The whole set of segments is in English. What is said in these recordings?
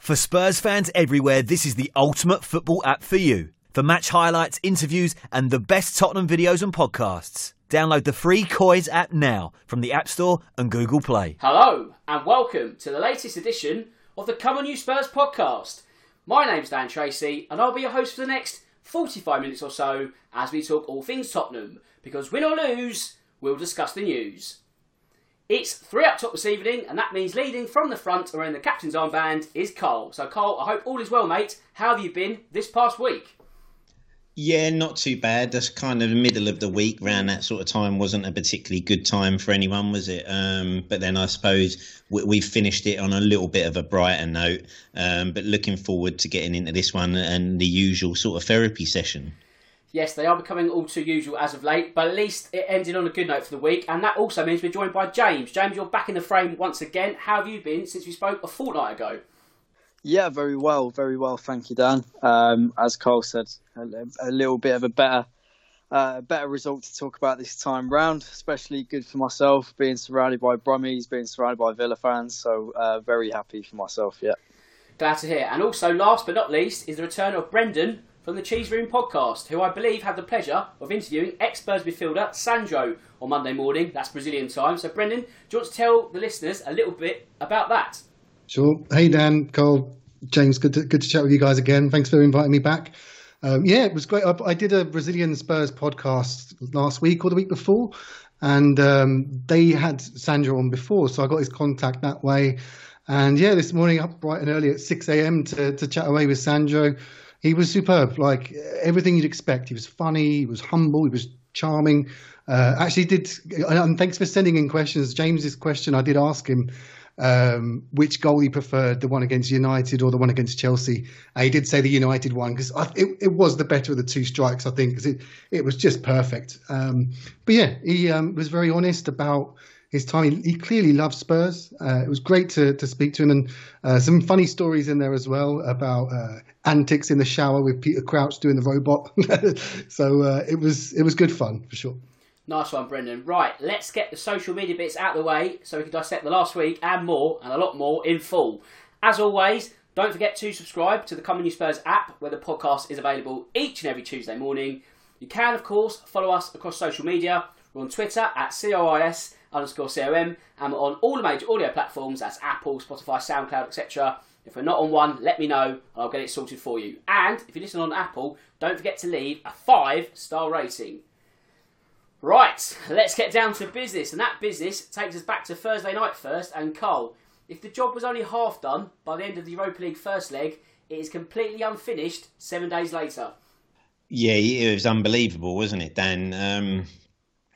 For Spurs fans everywhere, this is the ultimate football app for you. For match highlights, interviews, and the best Tottenham videos and podcasts. Download the free Coys app now from the App Store and Google Play. Hello, and welcome to the latest edition of the Come On You Spurs podcast. My name's Dan Tracy, and I'll be your host for the next 45 minutes or so as we talk all things Tottenham, because win or lose, we'll discuss the news. It's three up top this evening, and that means leading from the front around the captain's armband is Cole. So, Cole, I hope all is well, mate. How have you been this past week? Yeah, not too bad. That's kind of the middle of the week. Around that sort of time wasn't a particularly good time for anyone, was it? Um, but then I suppose we, we, finished it on a little bit of a brighter note. Um, but looking forward to getting into this one and the usual sort of therapy session. Yes, they are becoming all too usual as of late, but at least it ended on a good note for the week, and that also means we're joined by James. James, you're back in the frame once again. How have you been since we spoke a fortnight ago? Yeah, very well, very well. Thank you, Dan. Um, as Cole said, a, a, little bit of a better, uh, better result to talk about this time round. Especially good for myself, being surrounded by Brummies, being surrounded by Villa fans. So uh, very happy for myself. Yeah. Glad to hear. And also, last but not least, is the return of Brendan from the Cheese Room podcast, who I believe had the pleasure of interviewing ex Spurs midfielder Sandro on Monday morning. That's Brazilian time. So, Brendan, do you want to tell the listeners a little bit about that? Sure. Hey, Dan, Cole, James, good to, good to chat with you guys again. Thanks for inviting me back. Um, yeah, it was great. I, I, did a Brazilian Spurs podcast last week or the week before, and um, they had Sandro on before, so I got his contact that way. And yeah, this morning up bright and early at 6 a.m. to, to chat away with Sandro he was superb. Like everything you'd expect. He was funny. He was humble. He was charming. Uh, actually, did and thanks for sending in questions. James's question, I did ask him um, which goal he preferred, the one against United or the one against Chelsea. Uh, he did say the United one because it, it was the better of the two strikes, I think, because it, it was just perfect. Um, but yeah, he um, was very honest about his time. He, he clearly loves Spurs. Uh, it was great to, to speak to him, and uh, some funny stories in there as well about uh, antics in the shower with Peter Crouch doing the robot. so uh, it was it was good fun for sure. Nice one, Brendan. Right, let's get the social media bits out of the way so we can dissect the last week and more, and a lot more in full. As always, don't forget to subscribe to the Come On You Spurs app, where the podcast is available each and every Tuesday morning. You can, of course, follow us across social media. We're on Twitter at COYS underscore COM, and on all the major audio platforms that's Apple, Spotify, SoundCloud, etc. If we're not on one, let me know and I'll get it sorted for you. And if you listen on Apple, don't forget to leave a five star rating. Right, let's get down to business, and that business takes us back to Thursday night first. And Cole, if the job was only half done by the end of the Europa League first leg, it is completely unfinished seven days later. Yeah, it was unbelievable, wasn't it, Dan? Um,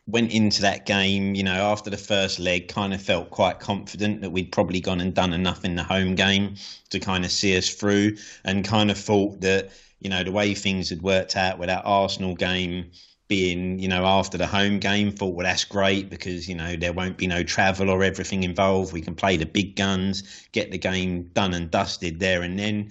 went into that game, you know, after the first leg, kind of felt quite confident that we'd probably gone and done enough in the home game to kind of see us through, and kind of thought that, you know, the way things had worked out with that Arsenal game being, you know, after the home game, thought, well, that's great because, you know, there won't be no travel or everything involved. We can play the big guns, get the game done and dusted there and then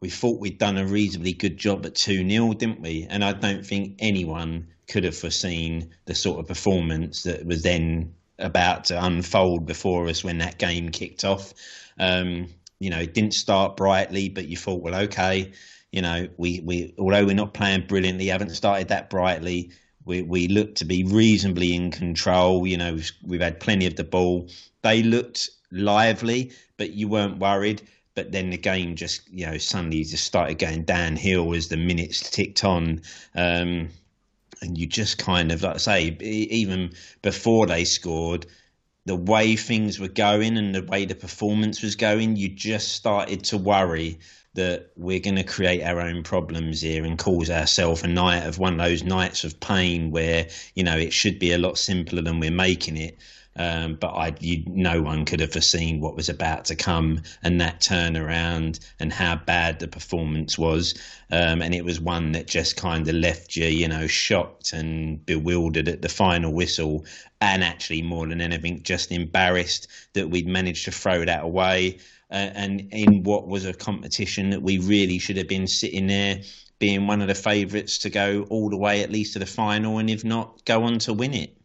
we thought we'd done a reasonably good job at 2 0, didn't we? And I don't think anyone could have foreseen the sort of performance that was then about to unfold before us when that game kicked off. Um, you know, it didn't start brightly, but you thought, well, okay, you know, we, we although we're not playing brilliantly, haven't started that brightly. We we look to be reasonably in control. You know, we've, we've had plenty of the ball. They looked lively, but you weren't worried but then the game just you know suddenly just started going downhill as the minutes ticked on um, and you just kind of like I say even before they scored the way things were going and the way the performance was going you just started to worry that we're going to create our own problems here and cause ourselves a night of one of those nights of pain where you know it should be a lot simpler than we're making it um, but I, you, no one could have foreseen what was about to come and that turnaround and how bad the performance was. Um, and it was one that just kind of left you, you know, shocked and bewildered at the final whistle. And actually, more than anything, just embarrassed that we'd managed to throw that away. Uh, and in what was a competition that we really should have been sitting there being one of the favourites to go all the way at least to the final, and if not, go on to win it.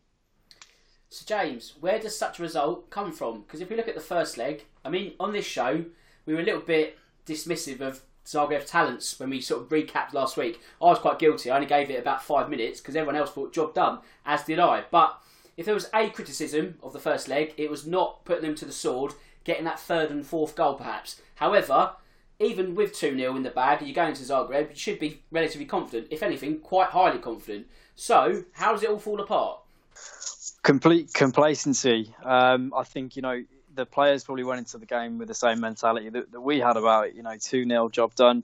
So, James, where does such a result come from? Because if we look at the first leg, I mean, on this show, we were a little bit dismissive of Zagreb's talents when we sort of recapped last week. I was quite guilty. I only gave it about five minutes because everyone else thought job done, as did I. But if there was a criticism of the first leg, it was not putting them to the sword, getting that third and fourth goal perhaps. However, even with 2 0 in the bag, you're going to Zagreb, you should be relatively confident. If anything, quite highly confident. So, how does it all fall apart? Complete complacency. Um, I think, you know, the players probably went into the game with the same mentality that, that we had about it, you know, 2 0 job done.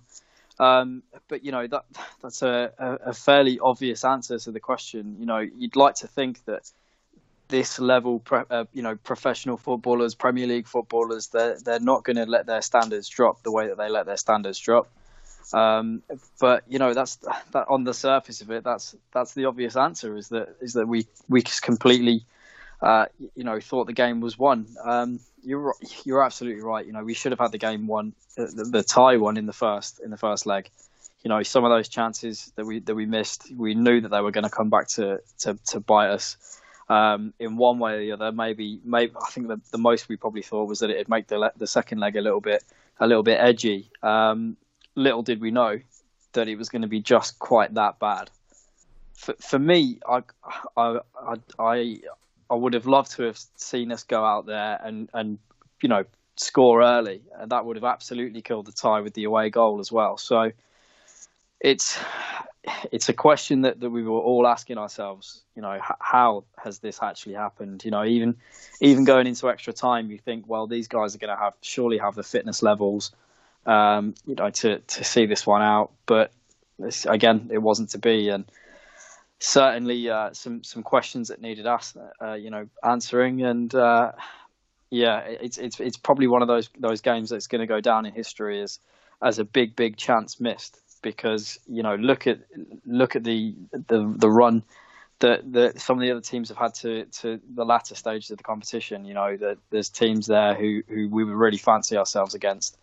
Um, but, you know, that that's a, a, fairly obvious answer to the question. You know, you'd like to think that this level, uh, you know, professional footballers, Premier League footballers, they're, they're not going to let their standards drop the way that they let their standards drop. Um, but you know that's that on the surface of it, that's that's the obvious answer is that is that we we just completely uh, you know, thought the game was won. Um, you're you're absolutely right. You know, we should have had the game won, the, the, tie one in the first in the first leg. You know, some of those chances that we that we missed, we knew that they were going to come back to to, to bite us. Um, in one way or the other, maybe, maybe I think the, the most we probably thought was that it'd make the the second leg a little bit a little bit edgy. Um, little did we know that it was going to be just quite that bad. For, for me, I, I, I, I would have loved to have seen us go out there and, and you know score early, and that would have absolutely killed the tie with the away goal as well. So it's it's a question that, that we were all asking ourselves. You know, how has this actually happened? You know, even even going into extra time, you think, well, these guys are going to have surely have the fitness levels, um, you know, to to see this one out. But this, again, it wasn't to be, and certainly uh, some some questions that needed us, uh, you know, answering. And uh, yeah, it's it's it's probably one of those those games that's going to go down in history as as a big big chance missed because you know look at look at the the the run that that some of the other teams have had to to the latter stages of the competition. You know that there's teams there who who we would really fancy ourselves against.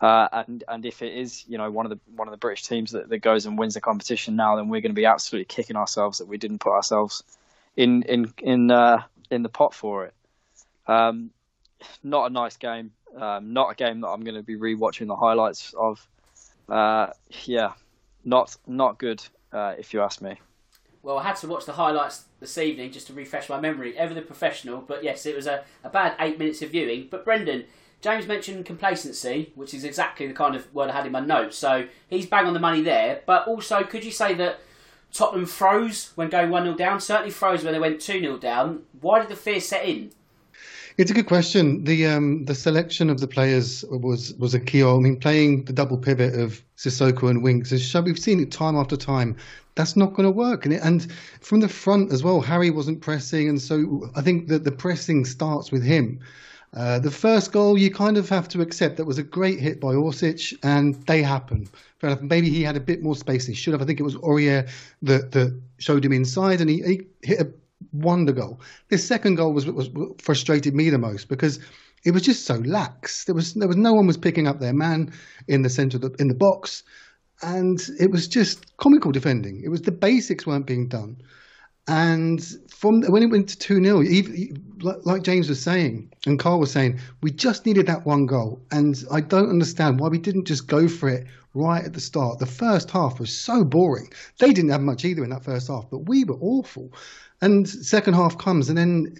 Uh, and and if it is, you know, one of the one of the British teams that, that goes and wins the competition now, then we're going to be absolutely kicking ourselves that we didn't put ourselves in in in uh, in the pot for it. Um, not a nice game. Um, not a game that I'm going to be rewatching the highlights of. Uh, yeah, not not good uh, if you ask me. Well, I had to watch the highlights this evening just to refresh my memory. Ever the professional, but yes, it was a, a bad eight minutes of viewing. But Brendan, James mentioned complacency, which is exactly the kind of word I had in my notes. So he's bang on the money there. But also, could you say that Tottenham froze when going 1 0 down? Certainly froze when they went 2 0 down. Why did the fear set in? It's a good question. The um, the selection of the players was was a key. I mean, playing the double pivot of Sissoko and Winks is we've seen it time after time. That's not going to work. And, it, and from the front as well, Harry wasn't pressing, and so I think that the pressing starts with him. Uh, the first goal, you kind of have to accept that was a great hit by Orsic, and they happen. Fair enough. Maybe he had a bit more space than he should have. I think it was Aurier that, that showed him inside, and he, he hit a wonder goal. This second goal was was frustrated me the most because it was just so lax. There was there was no one was picking up their man in the centre of the, in the box, and it was just comical defending. It was the basics weren't being done. And from when it went to 2 0, like James was saying and Carl was saying, we just needed that one goal. And I don't understand why we didn't just go for it right at the start. The first half was so boring. They didn't have much either in that first half, but we were awful. And second half comes, and then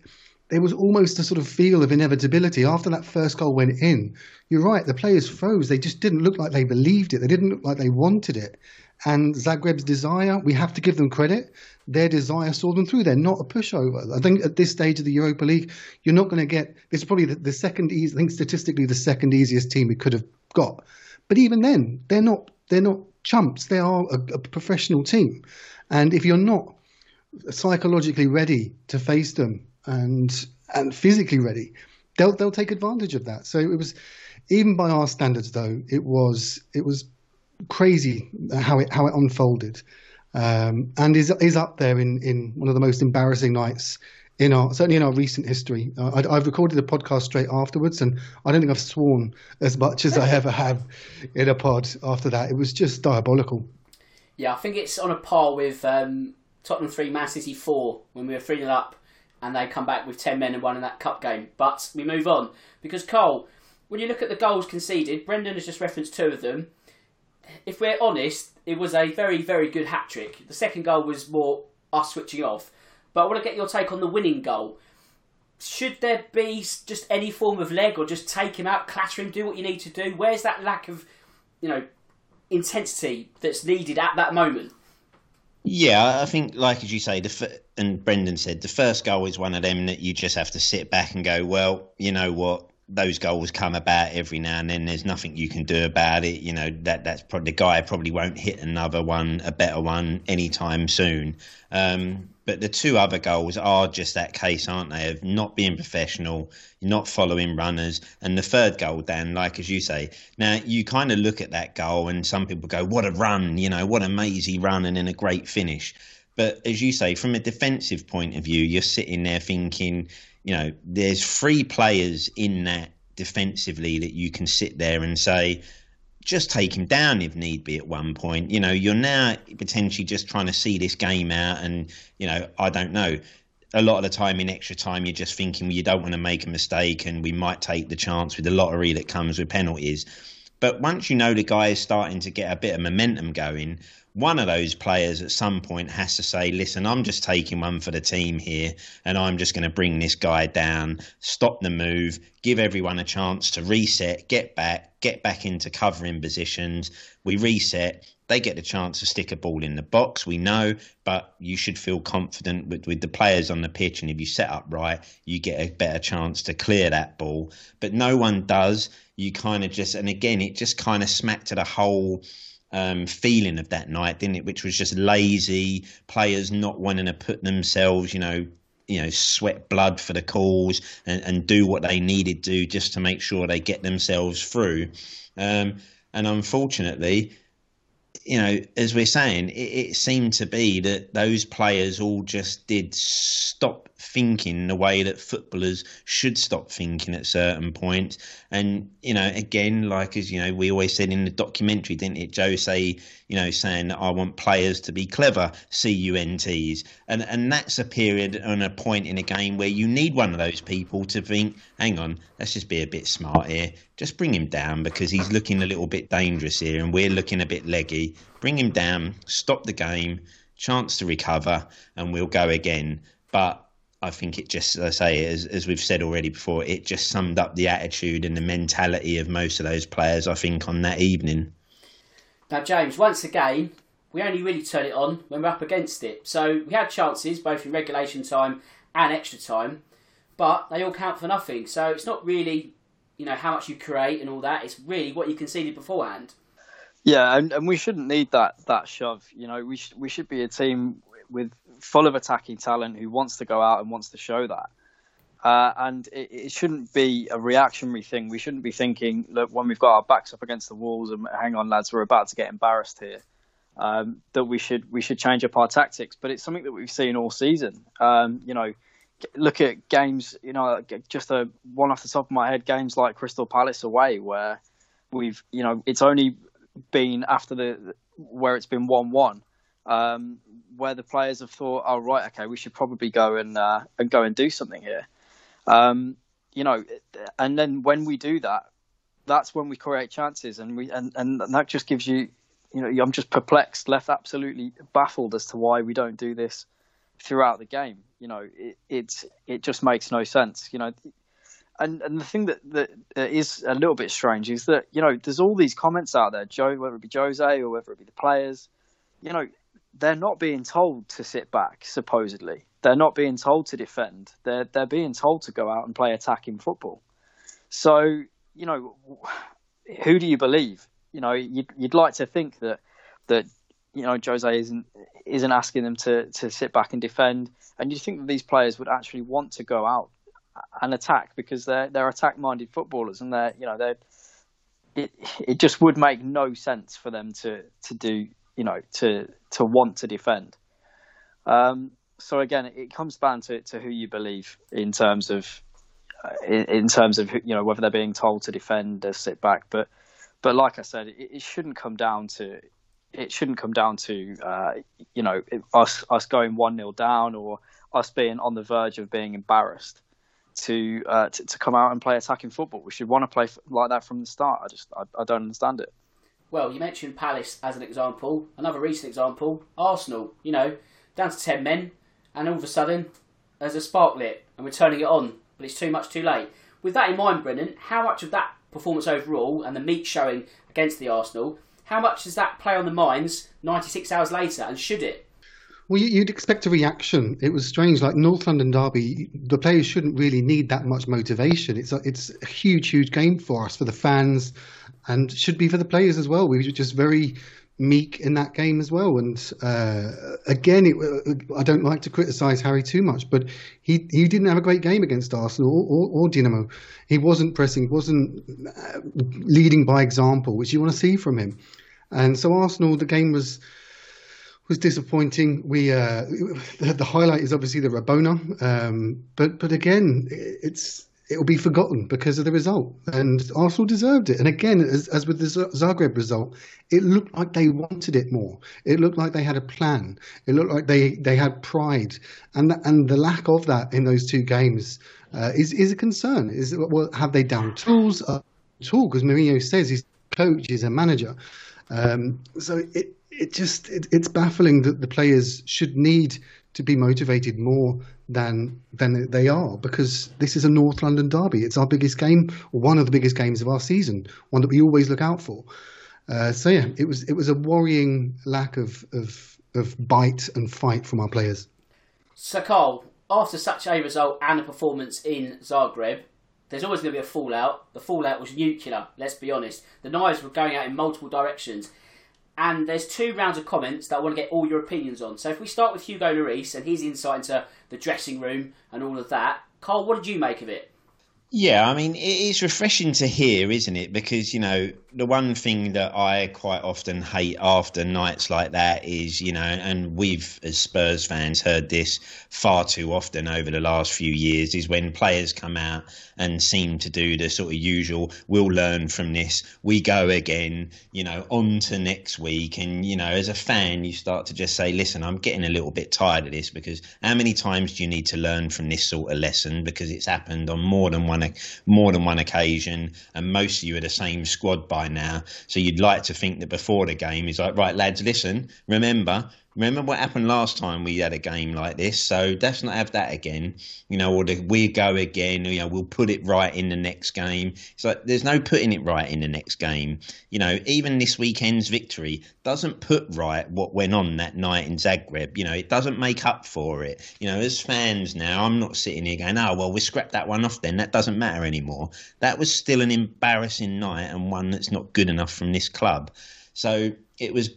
there was almost a sort of feel of inevitability after that first goal went in. You're right, the players froze. They just didn't look like they believed it. They didn't look like they wanted it. And Zagreb's desire, we have to give them credit. Their desire saw them through. They're not a pushover. I think at this stage of the Europa League, you're not going to get. Is probably the, the second easy. I think statistically the second easiest team we could have got. But even then, they're not. They're not chumps. They are a, a professional team. And if you're not psychologically ready to face them and and physically ready, they'll they'll take advantage of that. So it was even by our standards, though, it was it was crazy how it how it unfolded, um, and is is up there in in one of the most embarrassing nights in our certainly in our recent history. Uh, I, have recorded the podcast straight afterwards, and I don't think I've sworn as much as I ever have in a pod after that. It was just diabolical. Yeah, I think it's on a par with um, Tottenham three, Man City four when we were three 0 up, and they come back with ten men and won in that cup game. But we move on because Cole when you look at the goals conceded, Brendan has just referenced two of them. If we're honest, it was a very, very good hat trick. The second goal was more us switching off. But I want to get your take on the winning goal. Should there be just any form of leg or just take him out, clatter him, do what you need to do? Where's that lack of, you know, intensity that's needed at that moment? Yeah, I think, like as you say, the and Brendan said, the first goal is one of them that you just have to sit back and go, well, you know what, those goals come about every now and then. There's nothing you can do about it. You know that that's probably the guy probably won't hit another one, a better one, anytime soon. Um, but the two other goals are just that case, aren't they? Of not being professional, not following runners, and the third goal, Dan, like as you say. Now you kind of look at that goal, and some people go, "What a run! You know, what a mazy run, and then a great finish." But as you say, from a defensive point of view, you're sitting there thinking you know, there's three players in that defensively that you can sit there and say, just take him down if need be at one point. You know, you're now potentially just trying to see this game out, and you know, I don't know. A lot of the time in extra time, you're just thinking well, you don't want to make a mistake, and we might take the chance with the lottery that comes with penalties. But once you know the guy is starting to get a bit of momentum going, one of those players at some point has to say, listen, I'm just taking one for the team here and I'm just going to bring this guy down, stop the move, give everyone a chance to reset, get back, get back into covering positions. We reset. They get the chance to stick a ball in the box, we know, but you should feel confident with, with the players on the pitch. And if you set up right, you get a better chance to clear that ball. But no one does. You kind of just, and again, it just kind of smacked at the whole um, feeling of that night, didn't it? Which was just lazy players not wanting to put themselves, you know, you know, sweat blood for the cause and, and do what they needed to just to make sure they get themselves through. Um, and unfortunately, you know, as we're saying, it, it, seemed to be that those players all just did stop thinking the way that footballers should stop thinking at certain points. And, you know, again, like as, you know, we always said in the documentary, didn't it, Jose, you know, saying I want players to be clever, C-U-N-Ts. And, and that's a period and a point in a game where you need one of those people to think, hang on, let's just be a bit smart here. Just bring him down because he's looking a little bit dangerous here and we're looking a bit leggy. Bring him down, stop the game, chance to recover, and we'll go again. But I think it just, as I say, as, as we've said already before, it just summed up the attitude and the mentality of most of those players, I think, on that evening. Now, James, once again, we only really turn it on when we're up against it. So we had chances both in regulation time and extra time, but they all count for nothing. So it's not really, you know, how much you create and all that. It's really what you conceded beforehand. Yeah, and, and we shouldn't need that that shove. You know, we sh- we should be a team with full of attacking talent who wants to go out and wants to show that. Uh, and it, it, shouldn't be a reactionary thing. We shouldn't be thinking, look, when we've got our backs up against the walls and hang on, lads, we're about to get embarrassed here. Um, that we should we should change up our tactics. But it's something that we've seen all season. Um, you know, look at games. You know, just a one off the top of my head, games like Crystal Palace away, where we've you know it's only been after the where it's been one one. Um, where the players have thought, "Oh right, okay, we should probably go and uh, and go and do something here." Um, you know, and then when we do that, that's when we create chances, and we and, and that just gives you, you know, I'm just perplexed, left absolutely baffled as to why we don't do this throughout the game. You know, it it, it just makes no sense. You know, and and the thing that that is a little bit strange is that you know there's all these comments out there, Joe, whether it be Jose or whether it be the players, you know, they're not being told to sit back. Supposedly, they're not being told to defend. They're they're being told to go out and play attacking football. So you know, who do you believe? You know, you'd you'd like to think that that you know Jose isn't isn't asking them to to sit back and defend, and you think that these players would actually want to go out and attack because they're they're attack minded footballers, and they're you know they're it, it just would make no sense for them to, to do you know to to want to defend. Um, so again, it comes down to, to who you believe in terms of uh, in, in, terms of you know whether they're being told to defend or sit back. But but like I said, it, it shouldn't come down to it shouldn't come down to uh, you know us us going one 0 down or us being on the verge of being embarrassed. to, uh, to to come out and play attacking football. We should want to play like that from the start. I just I, I don't understand it. Well, you mentioned Palace as an example. Another recent example, Arsenal. You know, down to ten men, and all of a sudden there's a spark lit, and we're turning it on, but it's too much too late. With that in mind, Brennan, how much of that performance overall and the meat showing against the Arsenal, how much does that play on the minds 96 hours later, and should it? Well, you'd expect a reaction. It was strange. Like North London Derby, the players shouldn't really need that much motivation. It's a, it's a huge, huge game for us, for the fans, and should be for the players as well. We were just very meek in that game as well. And uh, again, it, uh, I don't like to criticise Harry too much, but he he didn't have a great game against Arsenal or, or, or Dinamo. He wasn't pressing, wasn't uh, leading by example, which you want to see from him. And so Arsenal, the game was was disappointing. We uh, the, the, highlight is obviously the Rabona, um, but but again, it's it will be forgotten because of the result. And Arsenal deserved it. And again, as, as with the Zagreb result, it looked like they wanted it more. It looked like they had a plan. It looked like they, they had pride. And the, and the lack of that in those two games uh, is is a concern. Is well, have they down tools? Uh, tool because Mourinho says his coach is a manager. Um, so it it just it, it's baffling that the players should need to be motivated more than than they are because this is a North London derby. It's our biggest game, one of the biggest games of our season, one that we always look out for. Uh, so yeah, it was it was a worrying lack of of of bite and fight from our players. So Carl, after such a result and a performance in Zagreb, there's always going to be a fallout. The fallout was nuclear. Let's be honest. The knives were going out in multiple directions. And there's two rounds of comments that I want to get all your opinions on. So if we start with Hugo Lloris and his insight into the dressing room and all of that, Carl, what did you make of it? Yeah, I mean, it's refreshing to hear, isn't it? Because, you know, the one thing that I quite often hate after nights like that is, you know, and we've, as Spurs fans, heard this far too often over the last few years, is when players come out and seem to do the sort of usual, we'll learn from this, we go again, you know, on to next week. And, you know, as a fan, you start to just say, listen, I'm getting a little bit tired of this because how many times do you need to learn from this sort of lesson? Because it's happened on more than one, more than one occasion, and most of you are the same squad by now. So you'd like to think that before the game, he's like, right, lads, listen, remember, remember what happened last time we had a game like this. So let's not have that again. You know, or the, we go again. You know, we'll put it right in the next game. It's like there's no putting it right in the next game. You know, even this weekend's victory doesn't put right what went on that night in Zagreb. You know, it doesn't make up for it. You know, as fans now, I'm not sitting here going, oh well, we scrapped that one off. Then that doesn't matter anymore. That was still an embarrassing night and one that's not good enough from this club. So it was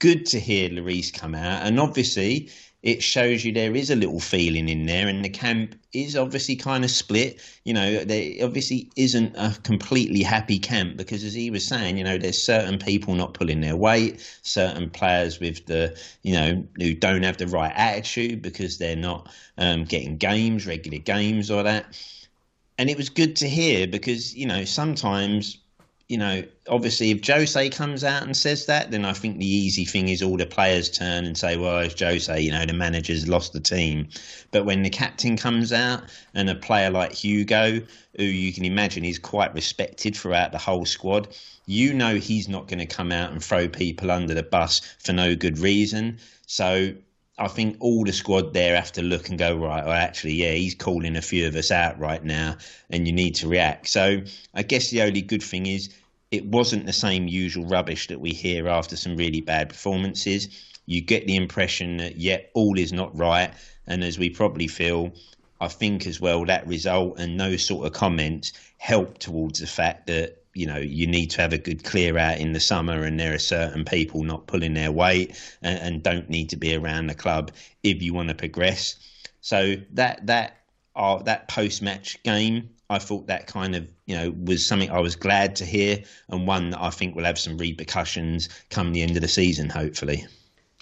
good to hear Lloris come out, and obviously it shows you there is a little feeling in there, and the camp is obviously kind of split. You know, there obviously isn't a completely happy camp because, as he was saying, you know, there's certain people not pulling their weight, certain players with the, you know, who don't have the right attitude because they're not um, getting games, regular games, or that. And it was good to hear because, you know, sometimes you know, obviously, if Jose comes out and says that, then I think the easy thing is all the players turn and say, well, Jose, you know, the manager's lost the team. But when the captain comes out and a player like Hugo, who you can imagine is quite respected throughout the whole squad, you know he's not going to come out and throw people under the bus for no good reason. So I think all the squad there have to look and go right. Well, actually, yeah, he's calling a few of us out right now, and you need to react. So I guess the only good thing is it wasn't the same usual rubbish that we hear after some really bad performances. You get the impression that, yet yeah, all is not right. And as we probably feel, I think as well that result and those sort of comments help towards the fact that you know you need to have a good clear out in the summer and there are certain people not pulling their weight and, and don't need to be around the club if you want to progress so that that uh, that post match game I thought that kind of you know was something I was glad to hear, and one that I think will have some repercussions come the end of the season, hopefully.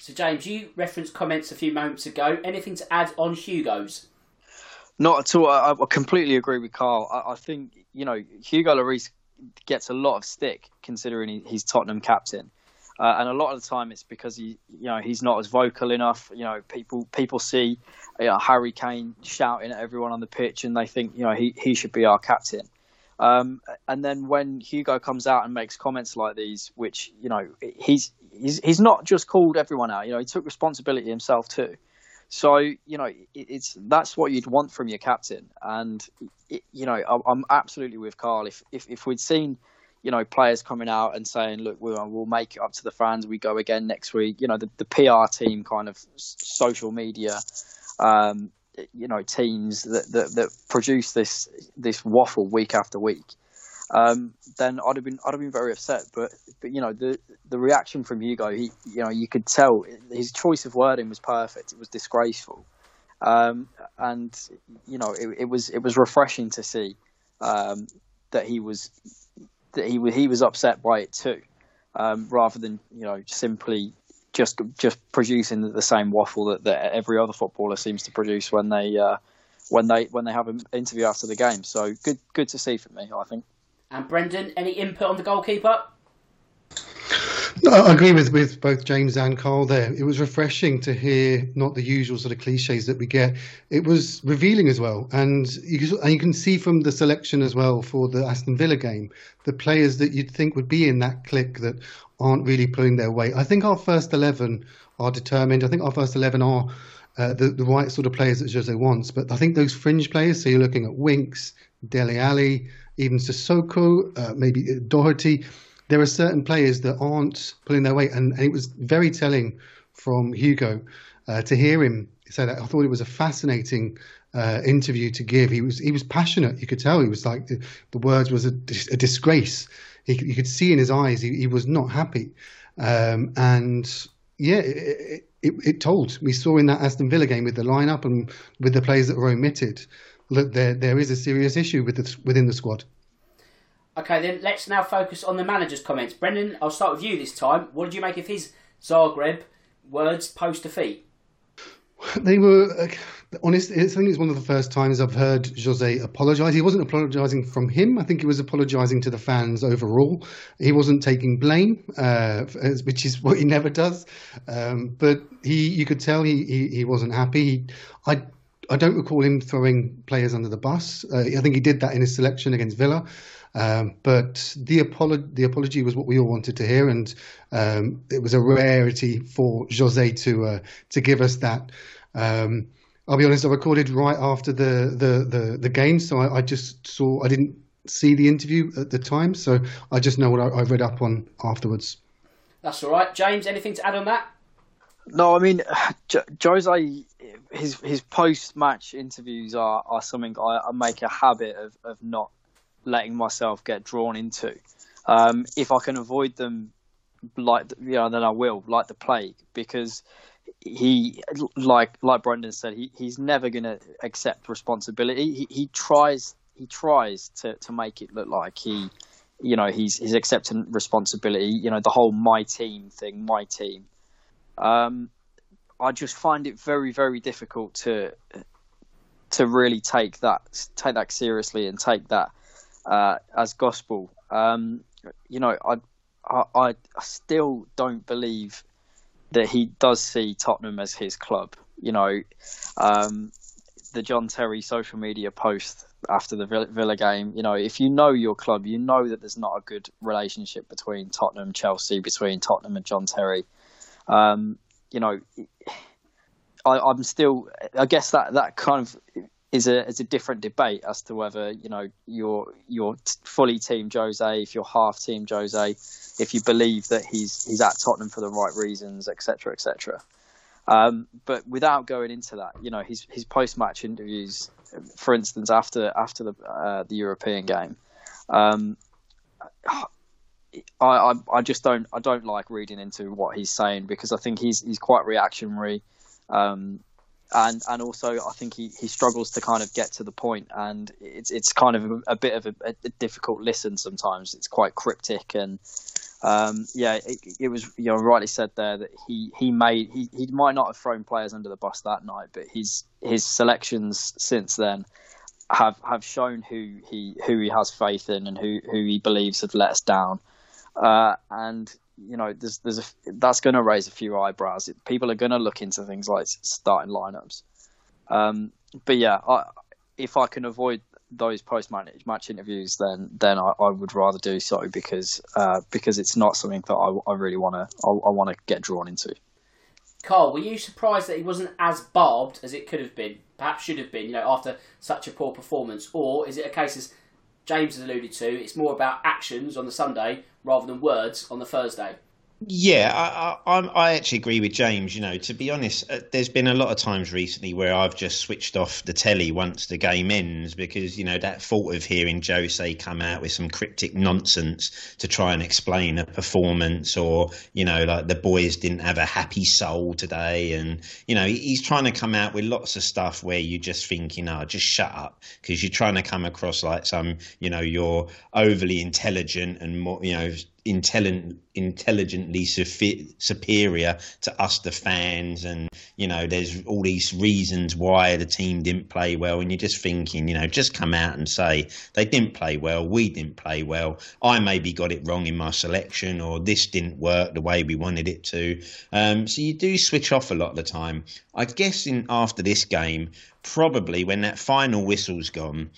So, James, you referenced comments a few moments ago. Anything to add on Hugo's? Not at all. I, I completely agree with Carl. I, I, think you know Hugo Lloris gets a lot of stick considering he, he's Tottenham captain. Uh, and a lot of the time, it's because he, you know, he's not as vocal enough. You know, people people see you know, Harry Kane shouting at everyone on the pitch, and they think, you know, he he should be our captain. Um, and then when Hugo comes out and makes comments like these, which you know, he's he's he's not just called everyone out. You know, he took responsibility himself too. So you know, it's that's what you'd want from your captain. And it, you know, I'm absolutely with Carl. If if if we'd seen you know, players coming out and saying, "Look, we'll, we'll make it up to the fans. We go again next week." You know, the, the PR team, kind of social media, um, you know, teams that, that, that produce this this waffle week after week. Um, then I'd have been I'd have been very upset. But but you know, the the reaction from Hugo, he you know, you could tell his choice of wording was perfect. It was disgraceful, um, and you know, it, it was it was refreshing to see um, that he was that he he was upset by it too, um, rather than you know simply just just producing the same waffle that, that every other footballer seems to produce when they uh, when they when they have an interview after the game. So good good to see from me, I think. And Brendan, any input on the goalkeeper? I agree with, with both James and Carl there. It was refreshing to hear not the usual sort of cliches that we get. It was revealing as well. And you, and you can see from the selection as well for the Aston Villa game, the players that you'd think would be in that clique that aren't really pulling their weight. I think our first 11 are determined. I think our first 11 are uh, the, the right sort of players that Jose wants. But I think those fringe players, so you're looking at Winks, Dele Alli, even Sissoko, uh, maybe Doherty there are certain players that aren't pulling their weight, and, and it was very telling from Hugo uh, to hear him say that. I thought it was a fascinating uh, interview to give. He was he was passionate. You could tell he was like the, the words was a, a disgrace. He, you could see in his eyes he, he was not happy, um, and yeah, it, it, it, told. We saw in that Aston Villa game with the lineup and with the players that were omitted. Look, there there is a serious issue with the, within the squad. Okay, then let's now focus on the manager's comments. Brendan, I'll start with you this time. What did you make of his Zagreb words post defeat? They were uh, honest. I think it's one of the first times I've heard Jose apologise. He wasn't apologising from him. I think he was apologising to the fans overall. He wasn't taking blame, uh, which is what he never does. Um, but he, you could tell he, he, he wasn't happy. He, I I don't recall him throwing players under the bus. Uh, I think he did that in his selection against Villa. Um, but the, apolo- the apology was what we all wanted to hear, and um, it was a rarity for Jose to uh, to give us that. Um, I'll be honest, I recorded right after the the the, the game, so I, I, just saw I didn't see the interview at the time, so I just know what I, I read up on afterwards. That's all right, James. Anything to add on that? No, I mean, Jose, his his post match interviews are, are something I, I, make a habit of, of not letting myself get drawn into. Um, if I can avoid them, like you know, then I will, like the plague, because he, like like Brendan said, he, he's never going to accept responsibility. He, he tries he tries to, to make it look like he, you know, he's he's accepting responsibility. You know, the whole my team thing, my team. Um, I just find it very very difficult to to really take that take that seriously and take that uh, as gospel. Um, you know, I, I, I still don't believe that he does see Tottenham as his club. You know, um, the John Terry social media post after the Villa game. You know, if you know your club, you know that there's not a good relationship between Tottenham, Chelsea, between Tottenham and John Terry. Um, you know, I, I'm still. I guess that that kind of is a is a different debate as to whether you know you're you're fully team Jose, if you're half team Jose, if you believe that he's he's at Tottenham for the right reasons, etc., etc. Um, but without going into that, you know, his his post match interviews, for instance, after after the uh, the European game, um, I, I I just don't I don't like reading into what he's saying because I think he's he's quite reactionary. Um, and and also I think he, he struggles to kind of get to the point, and it's it's kind of a, a bit of a, a, difficult listen sometimes. It's quite cryptic, and um, yeah, it, it, was you know rightly said there that he he made he, he might not have thrown players under the bus that night, but his his selections since then have have shown who he who he has faith in and who who he believes have let us down. Uh, and you know, there's there's a that's going to raise a few eyebrows. People are going to look into things like starting lineups. Um, but yeah, I, if I can avoid those post match interviews, then then I, I, would rather do so because uh, because it's not something that I, I really want to I, I want to get drawn into. Carl, were you surprised that he wasn't as barbed as it could have been? Perhaps should have been, you know, after such a poor performance, or is it a case as James has alluded to? It's more about actions on the Sunday rather than words on the Thursday. Yeah, I, I, I actually agree with James. You know, to be honest, uh, there's been a lot of times recently where I've just switched off the telly once the game ends because you know that thought of hearing Jose come out with some cryptic nonsense to try and explain a performance, or you know, like the boys didn't have a happy soul today, and you know, he's trying to come out with lots of stuff where you're just thinking, oh, just shut up, because you're trying to come across like some, you know, you're overly intelligent and more, you know intelligent, intelligently superior to us, the fans, and you know, there's all these reasons why the team didn't play well, and you're just thinking, you know, just come out and say they didn't play well, we didn't play well, I maybe got it wrong in my selection, or this didn't work the way we wanted it to. Um, so you do switch off a lot of the time. I guess in after this game, probably when that final whistle's gone.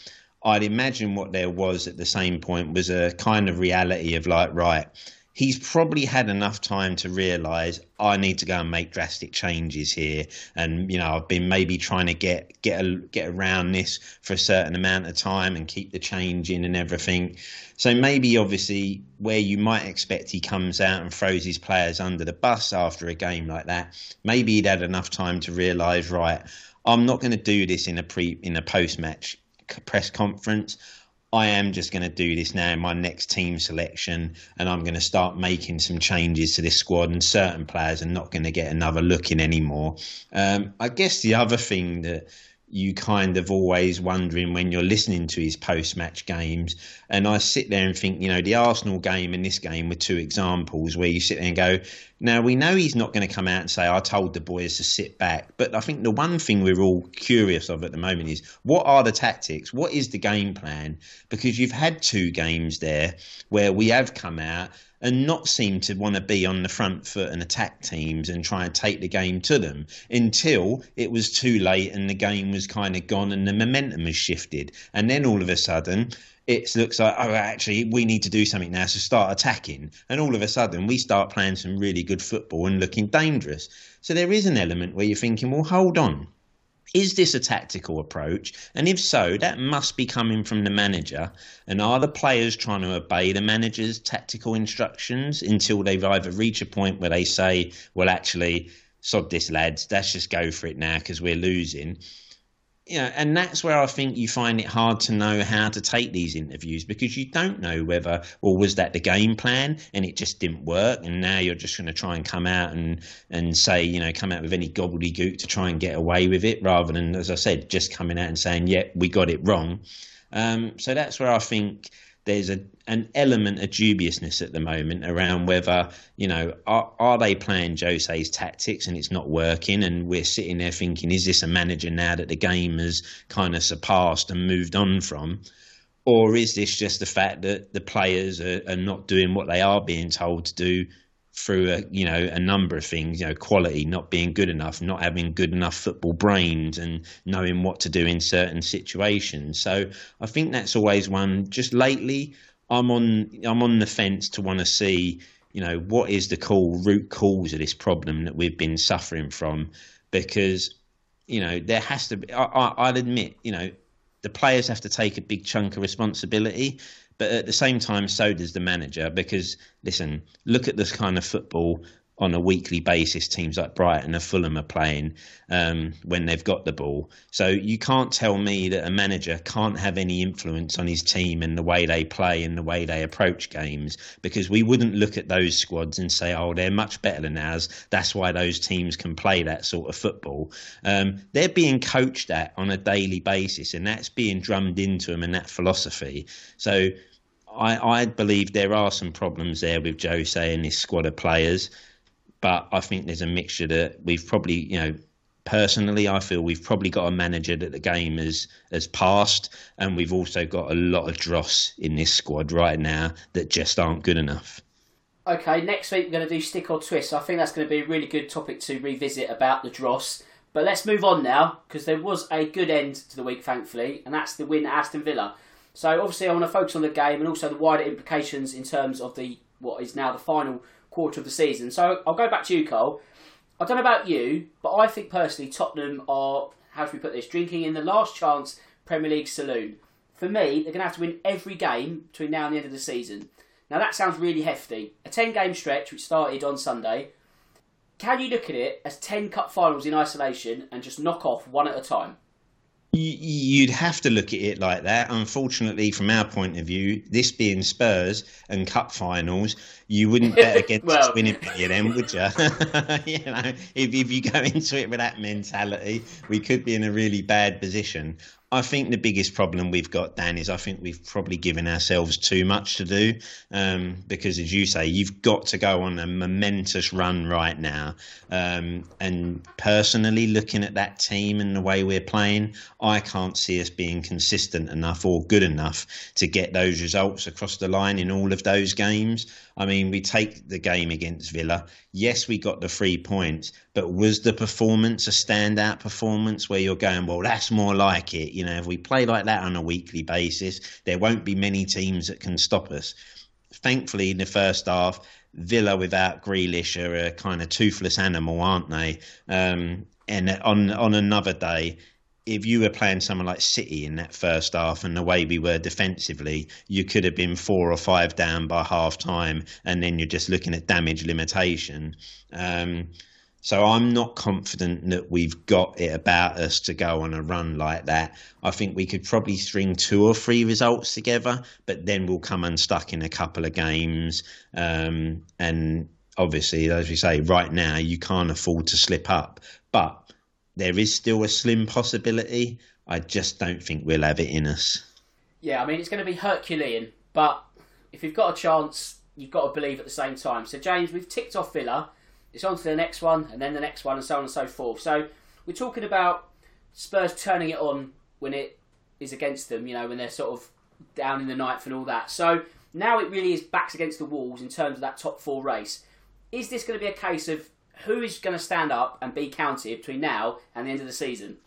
I'd imagine what there was at the same point was a kind of reality of like, right, he's probably had enough time to realize I need to go and make drastic changes here. And you know, I've been maybe trying to get get a, get around this for a certain amount of time and keep the change in and everything. So maybe obviously where you might expect he comes out and throws his players under the bus after a game like that, maybe he'd had enough time to realize, right, I'm not going to do this in a pre in a post match press conference. I am just going to do this now in my next team selection, and I'm going to start making some changes to this squad. And certain players are not going to get another look in anymore. Um, I guess the other thing that you kind of always wondering when you're listening to his post match games. And I sit there and think, you know, the Arsenal game and this game were two examples where you sit there and go, now we know he's not going to come out and say, I told the boys to sit back. But I think the one thing we're all curious of at the moment is what are the tactics? What is the game plan? Because you've had two games there where we have come out and not seem to want to be on the front foot and attack teams and try and take the game to them until it was too late and the game was kind of gone and the momentum has shifted. And then all of a sudden, it looks like oh actually we need to do something now so start attacking. And all of a sudden we start playing some really good football and looking dangerous. So there is an element where you're thinking well hold on is this a tactical approach? And if so, that must be coming from the manager. And are the players trying to obey the manager's tactical instructions until they've either reached a point where they say, well, actually, sod this, lads, let's just go for it now because we're losing? You know, and that's where I think you find it hard to know how to take these interviews because you don't know whether, or was that the game plan and it just didn't work, and now you're just going to try and come out and and say, you know, come out with any gobbledygook to try and get away with it, rather than, as I said, just coming out and saying, yeah, we got it wrong. Um, so that's where I think there's a an element of dubiousness at the moment around whether you know are, are they playing Jose's tactics and it's not working, and we're sitting there thinking, is this a manager now that the game has kind of surpassed and moved on from? Or is this just the fact that the players are, are not doing what they are being told to do through a you know a number of things you know quality not being good enough not having good enough football brains and knowing what to do in certain situations? So i think that's always one. Just lately i'm on i'm on the fence to want to see you know what is the cool root cause of this problem that we've been suffering from because you know there has to be I, I, i'll admit you know the players have to take a big chunk of responsibility but at the same time, so does the manager. Because listen, look at this kind of football on a weekly basis teams like Brighton and Fulham are playing um, when they've got the ball. So you can't tell me that a manager can't have any influence on his team and the way they play and the way they approach games because we wouldn't look at those squads and say, oh, they're much better than ours. That's why those teams can play that sort of football. Um, they're being coached at on a daily basis and that's being drummed into them and that philosophy. So I, I believe there are some problems there with Jose and his squad of players but I think there's a mixture that we've probably, you know, personally, I feel we've probably got a manager that the game has has passed, and we've also got a lot of dross in this squad right now that just aren't good enough. Okay, next week we're going to do stick or twist. I think that's going to be a really good topic to revisit about the dross. But let's move on now because there was a good end to the week, thankfully, and that's the win at Aston Villa. So obviously, I want to focus on the game and also the wider implications in terms of the what is now the final quarter of the season. So I'll go back to you, Cole. I don't know about you, but I think personally Tottenham are how should we put this? Drinking in the last chance Premier League saloon. For me, they're going to have to win every game between now and the end of the season. Now that sounds really hefty. A 10 game stretch which started on Sunday. Can you look at it as 10 cup finals in isolation and just knock off one at a time? You'd have to look at it like that. Unfortunately, from our point of view, this being Spurs and cup finals, you wouldn't bet against well, winning any of them, would you? you know, if, if you go into it with that mentality, we could be in a really bad position. I think the biggest problem we've got, Dan, is I think we've probably given ourselves too much to do. Um, because, as you say, you've got to go on a momentous run right now. Um, and personally, looking at that team and the way we're playing, I can't see us being consistent enough or good enough to get those results across the line in all of those games. I mean, we take the game against Villa. Yes, we got the three points, but was the performance a standout performance where you're going, well, that's more like it? You know, if we play like that on a weekly basis, there won't be many teams that can stop us. Thankfully, in the first half, Villa without Grealish are a kind of toothless animal, aren't they? Um, and on on another day, if you were playing someone like City in that first half and the way we were defensively, you could have been four or five down by half time, and then you're just looking at damage limitation. Um, so I'm not confident that we've got it about us to go on a run like that. I think we could probably string two or three results together, but then we'll come unstuck in a couple of games. Um, and obviously, as we say, right now you can't afford to slip up. But there is still a slim possibility. I just don't think we'll have it in us. Yeah, I mean, it's going to be Herculean, but if you've got a chance, you've got to believe at the same time. So, James, we've ticked off Villa. It's on to the next one, and then the next one, and so on and so forth. So, we're talking about Spurs turning it on when it is against them, you know, when they're sort of down in the ninth and all that. So, now it really is backs against the walls in terms of that top four race. Is this going to be a case of who is going to stand up and be counted between now and the end of the season?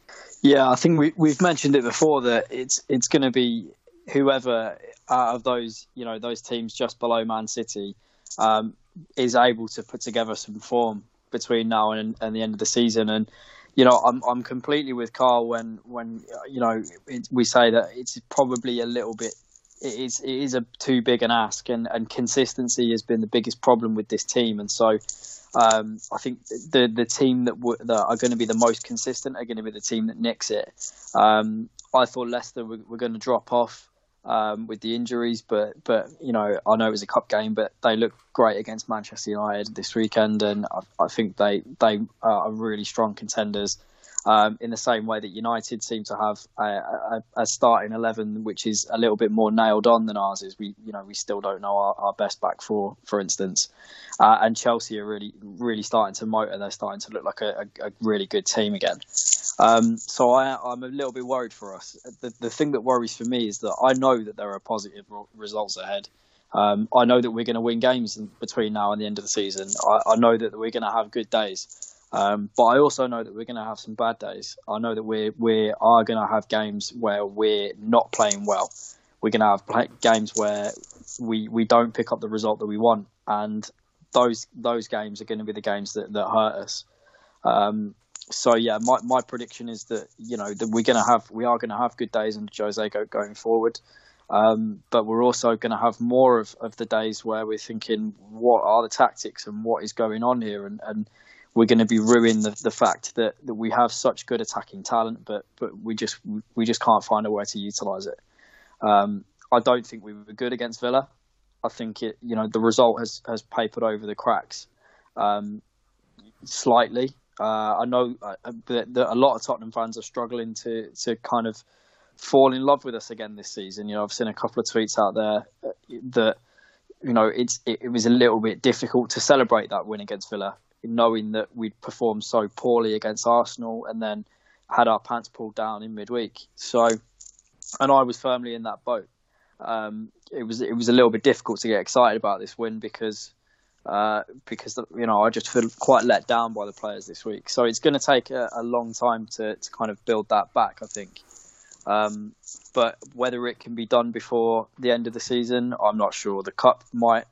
Yeah, I think we, we've mentioned it before that it's it's going to be whoever out of those you know those teams just below Man City um, is able to put together some form between now and, and the end of the season. And you know, I'm I'm completely with Carl when when you know it, we say that it's probably a little bit. It is it is a too big an ask, and, and consistency has been the biggest problem with this team, and so um, I think the the team that, w- that are going to be the most consistent are going to be the team that nicks it. Um, I thought Leicester were, were going to drop off um, with the injuries, but but you know I know it was a cup game, but they looked great against Manchester United this weekend, and I, I think they they are really strong contenders um, in the same way that United seem to have a, a, a, starting eleven, which is a little bit more nailed on than ours is. We, you know, we still don't know our, our best back four, for instance, uh, and Chelsea are really, really starting to motor. They're starting to look like a, a really good team again. Um, so I, am a little bit worried for us. The, the thing that worries for me is that I know that there are positive results ahead. Um, I know that we're going to win games between now and the end of the season. I, I know that we're going to have good days. Um, but I also know that we're going to have some bad days. I know that we we are going to have games where we're not playing well. We're going to have play- games where we we don't pick up the result that we want, and those those games are going to be the games that, that hurt us. Um, so yeah, my, my prediction is that you know that we're going to have we are going to have good days under Jose go, going forward. Um, but we're also going to have more of, of the days where we're thinking, what are the tactics and what is going on here, and, and we're going to be ruining the, the fact that, that we have such good attacking talent, but but we just we just can't find a way to utilise it. Um, I don't think we were good against Villa. I think it you know the result has has papered over the cracks um, slightly. Uh, I know uh, that, that, a lot of Tottenham fans are struggling to to kind of fall in love with us again this season. You know, I've seen a couple of tweets out there uh, that you know it's it, it was a little bit difficult to celebrate that win against Villa knowing that we'd performed so poorly against Arsenal and then had our pants pulled down in midweek. So, and I was firmly in that boat. Um, it was it was a little bit difficult to get excited about this win because uh, because you know I just feel quite let down by the players this week. So it's going to take a, a, long time to, to kind of build that back, I think. Um, but whether it can be done before the end of the season, I'm not sure. The cup might,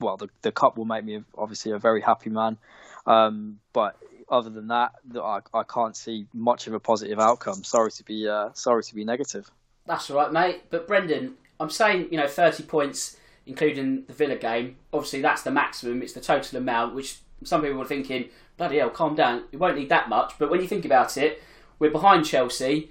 well, the, the cup will make me obviously a very happy man. Um, but other than that, I, I can't see much of a positive outcome. Sorry to be uh, sorry to be negative. That's all right, mate. But Brendan, I'm saying you know 30 points, including the Villa game. Obviously, that's the maximum. It's the total amount, which some people are thinking, bloody hell, calm down. We won't need that much. But when you think about it, we're behind Chelsea.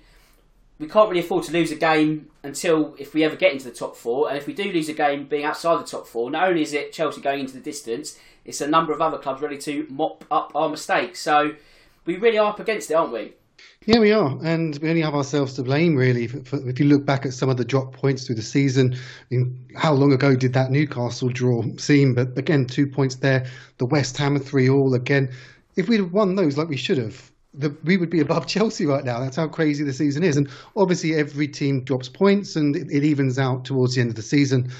We can't really afford to lose a game until if we ever get into the top four. And if we do lose a game being outside the top four, not only is it Chelsea going into the distance, it's a number of other clubs ready to mop up our mistakes. So we really are up against it, aren't we? Yeah, we are, and we only have ourselves to blame, really. If you look back at some of the drop points through the season, how long ago did that Newcastle draw seem? But again, two points there. The West Ham three all again. If we'd won those like we should have, the, we would be above Chelsea right now. That's how crazy the season is. And obviously, every team drops points, and it, it evens out towards the end of the season.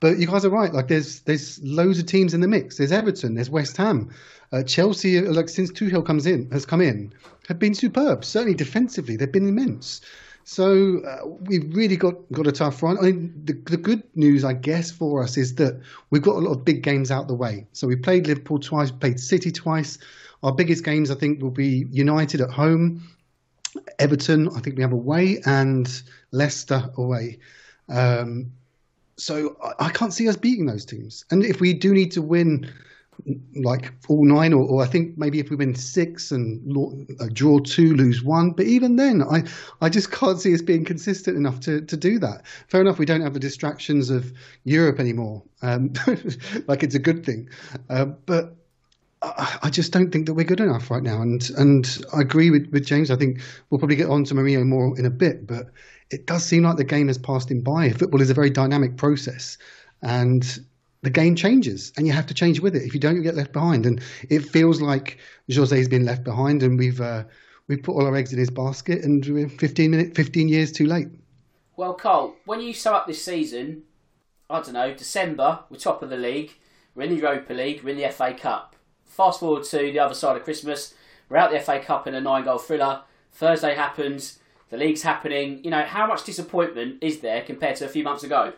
But you guys are right. Like there's there's loads of teams in the mix. There's Everton. There's West Ham. Uh, Chelsea, like since Tuchel comes in, has come in, have been superb. Certainly defensively, they've been immense. So uh, we've really got, got a tough run. I mean, the, the good news, I guess, for us is that we've got a lot of big games out the way. So we played Liverpool twice, played City twice. Our biggest games, I think, will be United at home, Everton, I think we have away, and Leicester away. Um, so I, I, can't see us beating those teams. And if we do need to win like all nine, or, or I think maybe if we win six and uh, draw two, lose one. But even then, I, I just can't see us being consistent enough to, to do that. Fair enough, we don't have the distractions of Europe anymore, um, like it's a good thing. Uh, but I, just don't think that we're good enough right now. And and I agree with, with James. I think we'll probably get on to Mourinho more in a bit, but it does seem like the game has passed him by. Football is a very dynamic process. And the game changes and you have to change with it. If you don't, you get left behind. And it feels like Jose's been left behind and we've uh, we've put all our eggs in his basket and we're 15 minutes, 15 years too late. Well, Cole, when you sum up this season, I don't know, December, we're top of the league, we're in the Europa League, we're in the FA Cup. Fast forward to the other side of Christmas, we're out the FA Cup in a nine goal thriller. Thursday happens, the league's happening. You know, how much disappointment is there compared to a few months ago?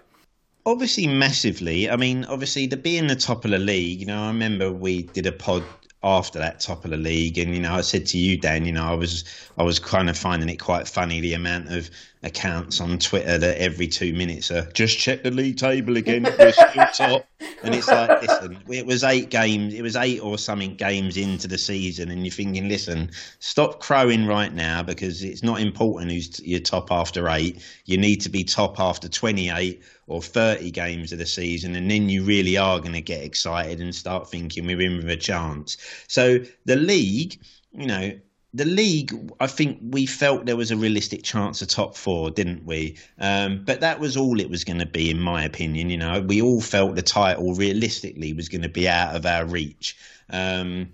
Obviously, massively. I mean, obviously, to be in the top of the league, you know, I remember we did a pod after that top of the league. And you know, I said to you, Dan, you know, I was I was kind of finding it quite funny the amount of accounts on Twitter that every two minutes are just check the league table again, we're still top. And it's like, listen, it was eight games, it was eight or something games into the season, and you're thinking, listen, stop crowing right now because it's not important who's your top after eight. You need to be top after 28 or 30 games of the season, and then you really are going to get excited and start thinking we're in with a chance. So the league, you know, the league, I think we felt there was a realistic chance of top four, didn't we? Um, but that was all it was going to be, in my opinion. You know, we all felt the title realistically was going to be out of our reach. Um,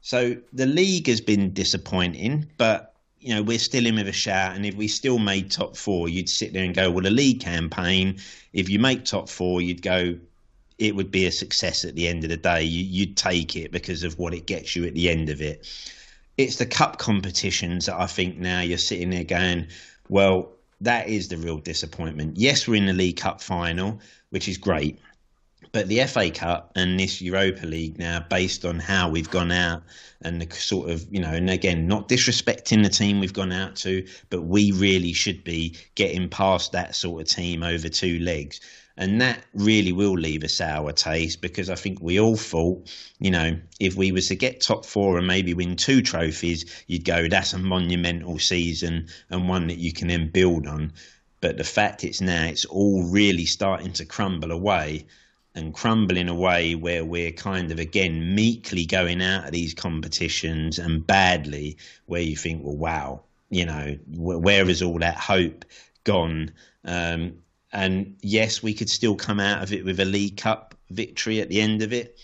so the league has been disappointing, but you know, we're still in with a shout. And if we still made top four, you'd sit there and go, well, the league campaign, if you make top four, you'd go, it would be a success at the end of the day. You, would take it because of what it gets you at the end of it. It's the cup competitions that I think now you're sitting there going, well, that is the real disappointment. Yes, we're in the League Cup final, which is great. But the FA Cup and this Europa League now, based on how we've gone out and the sort of, you know, and again, not disrespecting the team we've gone out to, but we really should be getting past that sort of team over two legs. And that really will leave a sour taste because I think we all thought, you know, if we was to get top four and maybe win two trophies, you'd go, that's a monumental season and one that you can then build on. But the fact it's now, it's all really starting to crumble away and crumble in a way where we're kind of again meekly going out of these competitions and badly, where you think, well, wow, you know, where is all that hope gone? Um, and yes, we could still come out of it with a League Cup victory at the end of it.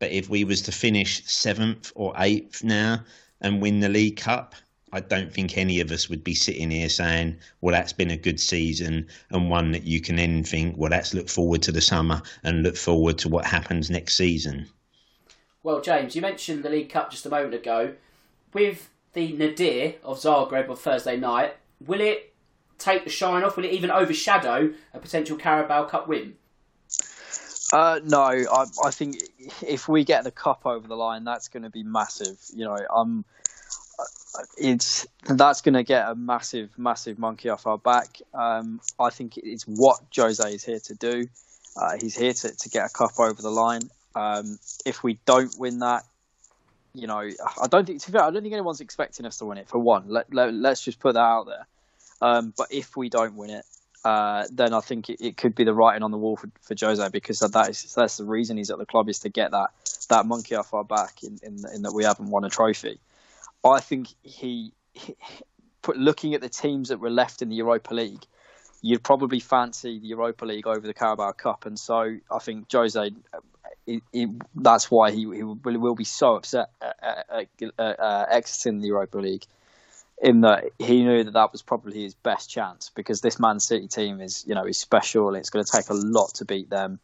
But if we was to finish seventh or eighth now and win the League Cup, I don't think any of us would be sitting here saying, well, that's been a good season and one that you can then think, well, let's look forward to the summer and look forward to what happens next season. Well, James, you mentioned the League Cup just a moment ago. With the Nadir of Zagreb on Thursday night, will it take the shine off? Will it even overshadow a potential Carabao Cup win? Uh, no, I, I think if we get the cup over the line, that's going to be massive. You know, um, it's that's going to get a massive, massive monkey off our back. Um, I think it's what Jose is here to do. Uh, he's here to, to get a cup over the line. Um, if we don't win that, you know, I don't think. To be fair, I don't think anyone's expecting us to win it. For one, let, let us just put that out there. Um, but if we don't win it, uh, then I think it, it, could be the writing on the wall for, for Jose because that is that's the reason he's at the club is to get that that monkey off our back in, in, in that we haven't won a trophy. I think he, he put looking at the teams that were left in the Europa League, you'd probably fancy the Europa League over the Carabao Cup, and so I think Jose it, it, that's why he, he will, will, be so upset at, at, at uh, exiting the Europa League. In that he knew that that was probably his best chance because this Man City team is, you know, is special it's going to take a lot to beat them.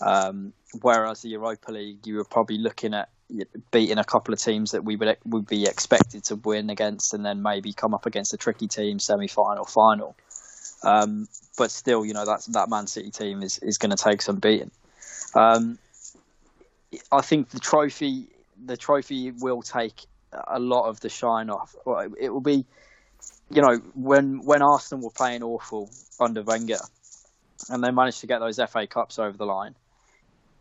Um, whereas the Europa League, you were probably looking at beating a couple of teams that we would would be expected to win against, and then maybe come up against a tricky team, semi-final, final. Um, but still, you know, that that Man City team is, is going to take some beating. Um, I think the trophy the trophy will take a lot of the shine off. It will be, you know, when when Arsenal were playing awful under Wenger, and they managed to get those FA Cups over the line.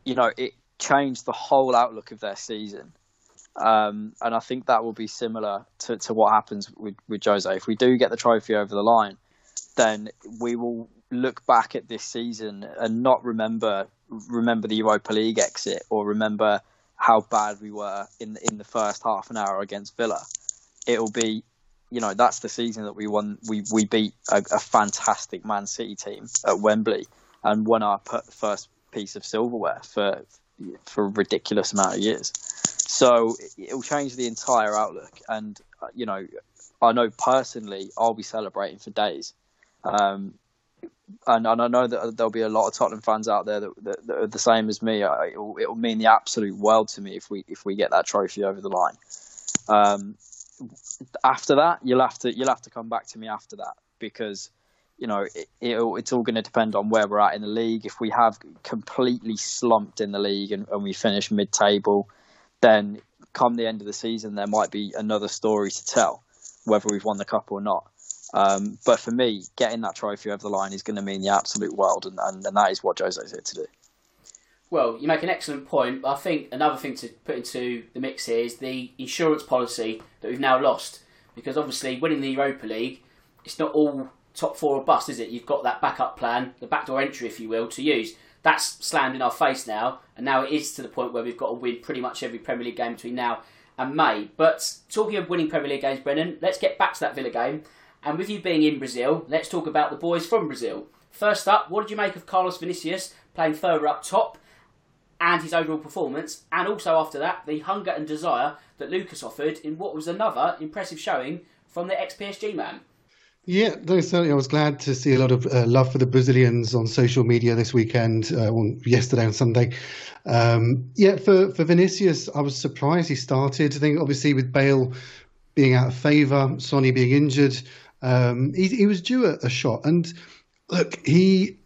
You know, it changed the whole outlook of their season. Um, and I think that will be similar to, to what happens with, with Jose. If we do get the trophy over the line, then we will look back at this season and not remember remember the Europa League exit or remember how bad we were in in the first half an hour against Villa. It'll be, you know, that's the season that we won. We we beat a, a fantastic Man City team at Wembley and won our first piece of silverware for for a ridiculous amount of years. So it'll change the entire outlook. And uh, you know, I know personally, I'll be celebrating for days. Um, and, and I know that there'll be a lot of Tottenham fans out there that, that, that are the same as me. It'll, it'll, mean the absolute world to me if we if we get that trophy over the line. Um, after that, you'll have to you'll have to come back to me after that because you know it, it's all going to depend on where we're at in the league. If we have completely slumped in the league and, and we finish mid-table, then come the end of the season, there might be another story to tell, whether we've won the cup or not. Um, but for me, getting that trophy over the line is going to mean the absolute world, and, and, and that is what Jose's here to do. Well, you make an excellent point. I think another thing to put into the mix here is the insurance policy that we've now lost. Because obviously, winning the Europa League, it's not all top four or bust, is it? You've got that backup plan, the backdoor entry, if you will, to use. That's slammed in our face now, and now it is to the point where we've got to win pretty much every Premier League game between now and May. But talking of winning Premier League games, Brennan, let's get back to that Villa game. And with you being in Brazil, let's talk about the boys from Brazil. First up, what did you make of Carlos Vinicius playing further up top and his overall performance? And also after that, the hunger and desire that Lucas offered in what was another impressive showing from the ex PSG man. Yeah, certainly. I was glad to see a lot of uh, love for the Brazilians on social media this weekend, uh, yesterday and Sunday. Um, yeah, for, for Vinicius, I was surprised he started. I think obviously with Bale being out of favour, Sonny being injured, um, he, he, was due a, a, shot. And look, he,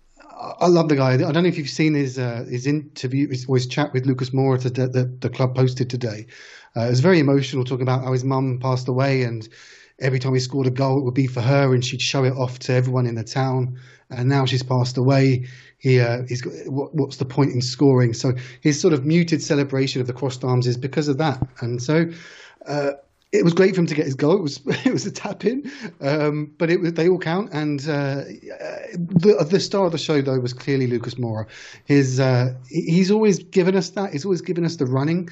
I love the guy. I don't know if you've seen his uh, his interview, his, his chat with Lucas Moura that the, the club posted today. Uh, it was very emotional, talking about how his mum passed away, and every time he scored a goal, it would be for her, and she'd show it off to everyone in the town. And now she's passed away. He, uh, he's got, what, what's the point in scoring? So his sort of muted celebration of the crossed arms is because of that. And so uh, it was great for him to get his goal. It was it was a tap in, um, but it they all count. And uh, the the star of the show though was clearly Lucas Moura. His uh, he's always given us that. He's always given us the running.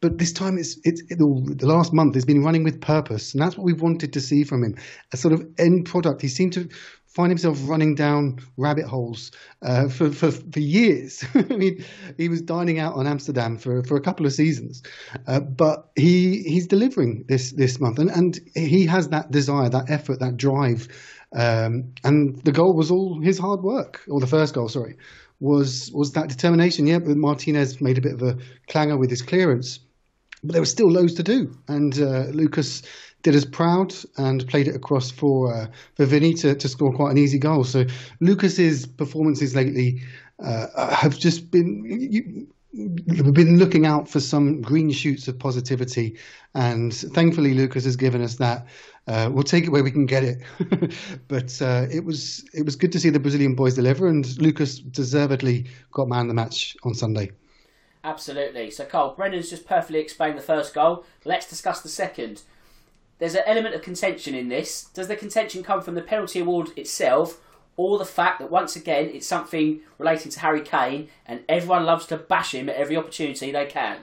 But this time, it's it's it, the last month has been running with purpose, and that's what we wanted to see from him. A sort of end product. He seemed to find himself running down rabbit holes uh, for, for, for years. I mean, he was dining out on Amsterdam for, for a couple of seasons, uh, but he he's delivering this this month, and, and he has that desire, that effort, that drive, um, and the goal was all his hard work, or the first goal, sorry, was was that determination. Yeah, but Martinez made a bit of a clanger with his clearance, but there was still loads to do, and uh, Lucas did us proud and played it across for uh, for Vinny to, to score quite an easy goal. So Lucas's performances lately uh, have just been. You, we've been looking out for some green shoots of positivity, and thankfully Lucas has given us that. Uh, we'll take it where we can get it, but uh, it was it was good to see the Brazilian boys deliver, and Lucas deservedly got man the match on Sunday. Absolutely. So, Carl, Brennan's just perfectly explained the first goal. Let's discuss the second. There's an element of contention in this. Does the contention come from the penalty award itself, or the fact that once again it's something relating to Harry Kane and everyone loves to bash him at every opportunity they can?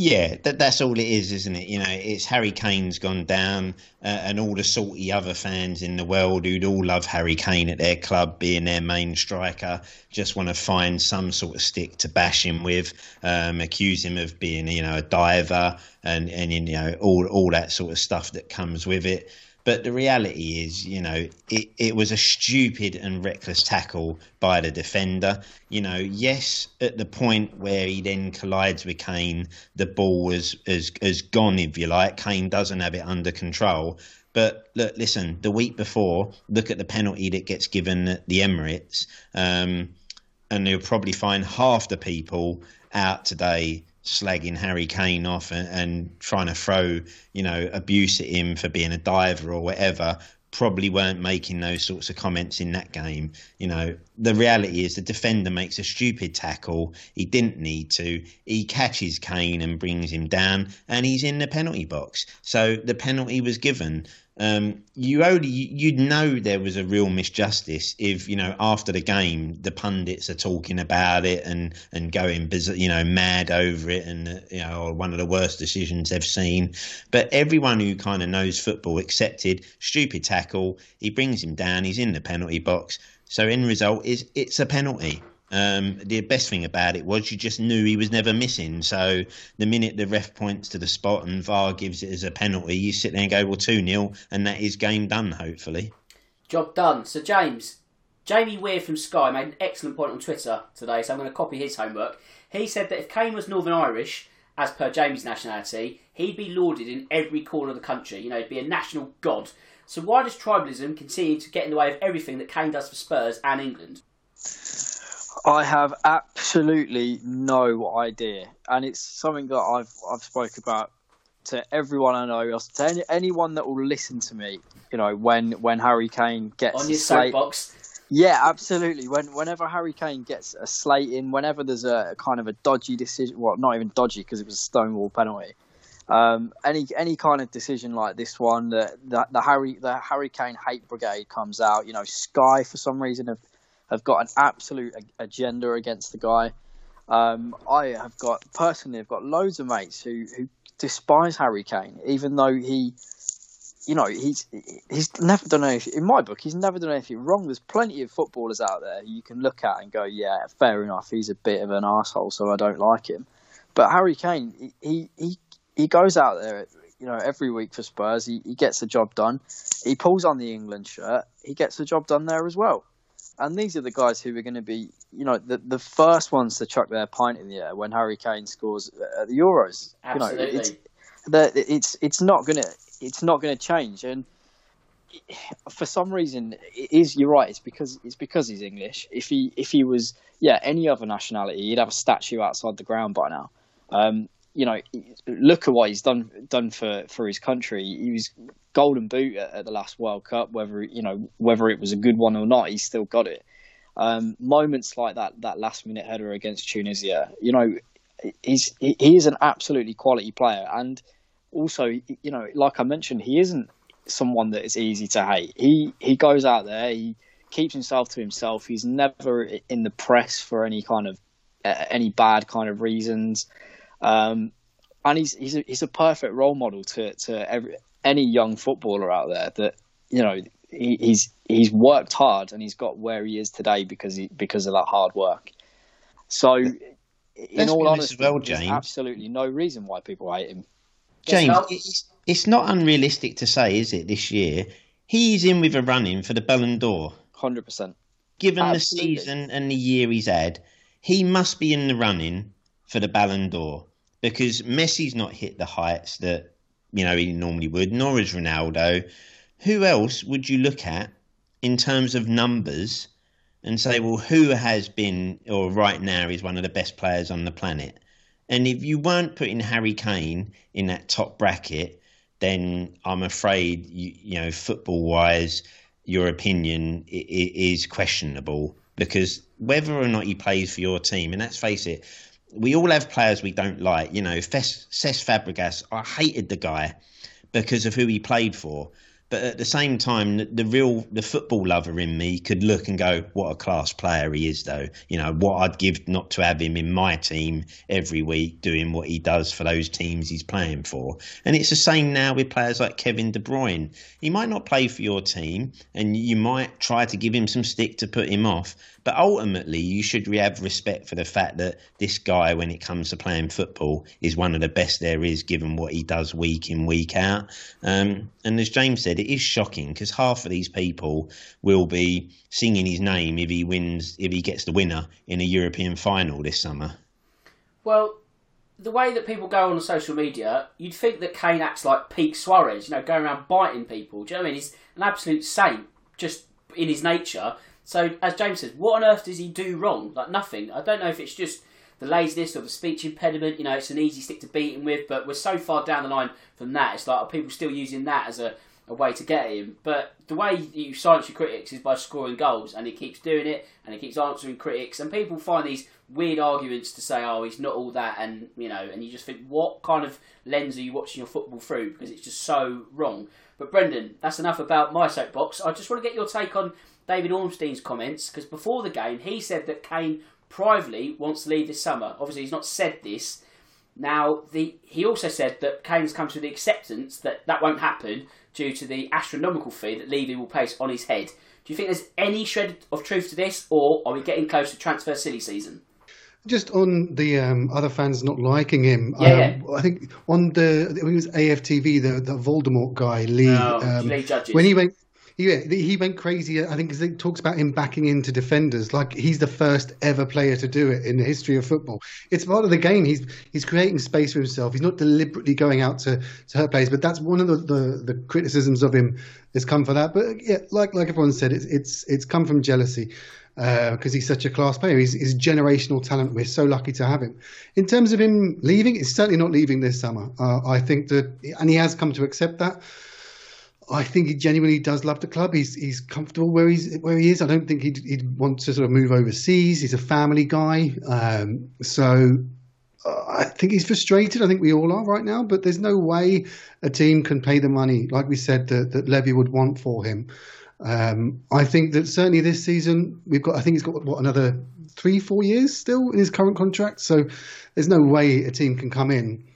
Yeah, that, that's all it is, isn't it? You know, it's Harry Kane's gone down, uh, and all the salty other fans in the world who'd all love Harry Kane at their club, being their main striker, just want to find some sort of stick to bash him with, um, accuse him of being, you know, a diver, and and you know all all that sort of stuff that comes with it. But the reality is, you know, it, it was a stupid and reckless tackle by the defender. You know, yes, at the point where he then collides with Kane, the ball was has, gone, if you like. Kane doesn't have it under control. But look, listen, the week before, look at the penalty that gets given at the Emirates. Um, and you'll probably find half the people out today slagging Harry Kane off and, and, trying to throw, you know, abuse at him for being a diver or whatever, probably weren't making those sorts of comments in that game. You know, the reality is the defender makes a stupid tackle. He didn't need to. He catches Kane and brings him down, and he's in the penalty box. So the penalty was given um, you only you'd know there was a real misjustice if you know after the game the pundits are talking about it and and going you know mad over it and you know one of the worst decisions they've seen. But everyone who kind of knows football accepted stupid tackle. He brings him down. He's in the penalty box. So end result is it's a penalty. Um, the best thing about it was you just knew he was never missing. So the minute the ref points to the spot and VAR gives it as a penalty, you sit there and go, well, 2 0, and that is game done, hopefully. Job done. So, James, Jamie Weir from Sky made an excellent point on Twitter today, so I'm going to copy his homework. He said that if Kane was Northern Irish, as per Jamie's nationality, he'd be lauded in every corner of the country. You know, he'd be a national god. So why does tribalism continue to get in the way of everything that Kane does for Spurs and England? I have absolutely no idea, and it's something that I've I've spoke about to everyone I know, to any, anyone that will listen to me. You know, when when Harry Kane gets on your slate, soapbox. Yeah, absolutely. When whenever Harry Kane gets a slate in, whenever there's a kind of a dodgy decision, well, not even dodgy because it was a stonewall penalty. Um, any any kind of decision like this one, the, the, the Harry the Harry Kane hate brigade comes out. You know, Sky for some reason have have got an absolute agenda against the guy. Um, I have got personally, I've got loads of mates who, who despise Harry Kane, even though he, you know, he's he's never done anything. In my book, he's never done anything wrong. There's plenty of footballers out there you can look at and go, yeah, fair enough. He's a bit of an asshole, so I don't like him. But Harry Kane, he he he goes out there, you know, every week for Spurs. He, he gets the job done. He pulls on the England shirt. He gets the job done there as well and these are the guys who are going to be, you know, the the first ones to chuck their pint in the air when Harry Kane scores at the Euros. Absolutely. You know, it's the, it's it's not gonna it's not gonna change, and for some reason, it is you're right. It's because it's because he's English. If he if he was yeah any other nationality, he'd have a statue outside the ground by now. Um, you know, look at what he's done done for, for his country. He was golden boot at, at, the last World Cup. Whether you know whether it was a good one or not, he still got it. Um, moments like that, that last minute header against Tunisia, you know, he's he, is an absolutely quality player, and also you know, like I mentioned, he isn't someone that is easy to hate. He he goes out there, he keeps himself to himself. He's never in the press for any kind of uh, any bad kind of reasons. Um, and he's he's a, he's a perfect role model to to every, any young footballer out there that you know he, he's he's worked hard and he's got where he is today because he because of that hard work. So, in all honesty, well, James, absolutely no reason why people hate him. James, it's, it's not unrealistic to say, is it? This year, he's in with a running for the Ballon d'Or. Hundred percent. given Absolutely. the season and the year he's had, he must be in the running for the Ballon d'Or because Messi's not hit the heights that you know he normally would, nor is Ronaldo. Who else would you look at in terms of numbers and say, well, who has been or right now is one of the best players on the planet? And if you weren't putting Harry Kane in that top bracket, then I'm afraid you, you know football wise, your opinion is questionable because whether or not he plays for your team, and let's face it, we all have players we don't like. You know, Fes- Cesc Fabregas, I hated the guy because of who he played for. But at the same time, the, the real the football lover in me could look and go, "What a class player he is!" Though you know what I'd give not to have him in my team every week doing what he does for those teams he's playing for. And it's the same now with players like Kevin De Bruyne. He might not play for your team, and you might try to give him some stick to put him off. But ultimately, you should have respect for the fact that this guy, when it comes to playing football, is one of the best there is, given what he does week in, week out. Um, and as James said, it is shocking because half of these people will be singing his name if he wins, if he gets the winner in a European final this summer. Well, the way that people go on social media, you'd think that Kane acts like peak Suarez, you know, going around biting people. Do you know what I mean? He's an absolute saint, just in his nature. So, as James says, what on earth does he do wrong? Like nothing. I don't know if it's just the laziness or the speech impediment. You know, it's an easy stick to beat him with, but we're so far down the line from that. It's like are people still using that as a, a way to get him. But the way you silence your critics is by scoring goals, and he keeps doing it, and he keeps answering critics, and people find these weird arguments to say, oh, he's not all that, and you know, and you just think, what kind of lens are you watching your football through? Because it's just so wrong. But Brendan, that's enough about my soapbox. I just want to get your take on David Ornstein's comments because before the game he said that Kane privately wants to leave this summer. Obviously, he's not said this. Now, the he also said that Kane has come to the acceptance that that won't happen due to the astronomical fee that Levy will place on his head. Do you think there's any shred of truth to this, or are we getting close to transfer silly season? Just on the um, other fans not liking him, Yeah, um, I think on the I think it was AFTV, the the Voldemort guy Lee, No, um, Lee Judges. when he went. Yeah, he went crazy. I think because it talks about him backing into defenders, like he's the first ever player to do it in the history of football. It's part of the game. He's he's creating space for himself. He's not deliberately going out to, to hurt players, but that's one of the, the, the criticisms of him has come for that. But yeah, like like everyone said, it's it's it's come from jealousy because he's such a class player. He's, he's generational talent. We're so lucky to have him. In terms of him leaving, he's certainly not leaving this summer. Uh, I think that, and he has come to accept that. I think he genuinely does love the club. He's he's comfortable where he's where he is. I don't think he'd, he'd want to sort of move overseas. He's a family guy, um, so uh, I think he's frustrated. I think we all are right now. But there's no way a team can pay the money, like we said, that, that Levy would want for him. Um, I think that certainly this season we've got. I think he's got what another three, four years still in his current contract. So there's no way a team can come in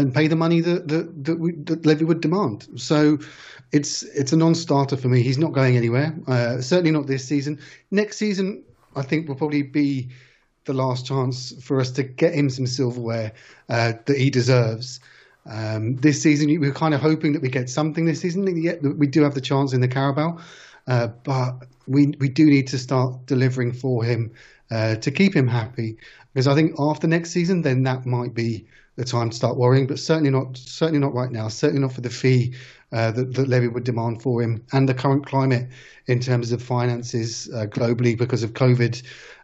and pay the money that that that, we, that Levy would demand. So it's it's a non-starter for me. He's not going anywhere. Uh, certainly not this season. Next season, I think will probably be the last chance for us to get him some silverware uh, that he deserves. Um, this season, we were kind of hoping that we get something this season. Yet we do have the chance in the Carabao, uh, but we we do need to start delivering for him uh, to keep him happy. Because I think after next season, then that might be the time to start worrying. But certainly not certainly not right now. Certainly not for the fee uh, that, that Levy would demand for him and the current climate in terms of finances uh, globally because of COVID.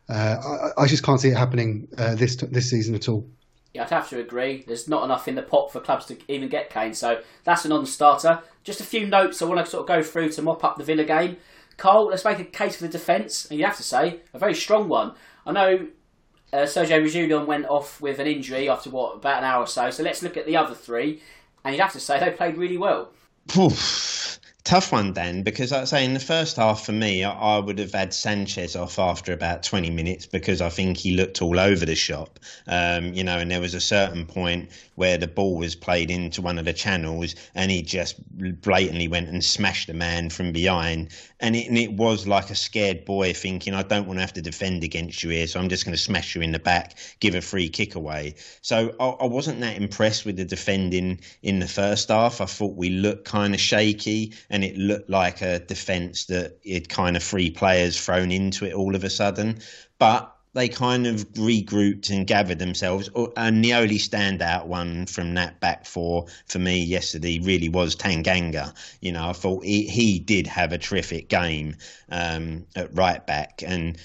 Uh, I, I, just can't see it happening uh, this this season at all. Yeah, I'd have to agree. There's not enough in the pot for clubs to even get Kane, so that's a non-starter. Just a few notes I want to sort of go through to mop up the Villa game. Cole, let's make a case for the defence, and you have to say a very strong one. I know uh, Sergio Reguilon went off with an injury after what about an hour or so. So let's look at the other three, and you'd have to say they played really well. Oof. Tough one, then, because I'd say in the first half for me, I, I would have had Sanchez off after about 20 minutes because I think he looked all over the shop. Um, you know, and there was a certain point where the ball was played into one of the channels and he just blatantly went and smashed a man from behind. And it, and it was like a scared boy thinking, I don't want to have to defend against you here, so I'm just going to smash you in the back, give a free kick away. So I, I wasn't that impressed with the defending in the first half. I thought we looked kind of shaky it looked like a defence that it kind of three players thrown into it all of a sudden. But they kind of regrouped and gathered themselves. And the only standout one from that back four for me yesterday really was Tanganga. You know, I thought he, he did have a terrific game um, at right back. And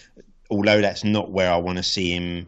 although that's not where I want to see him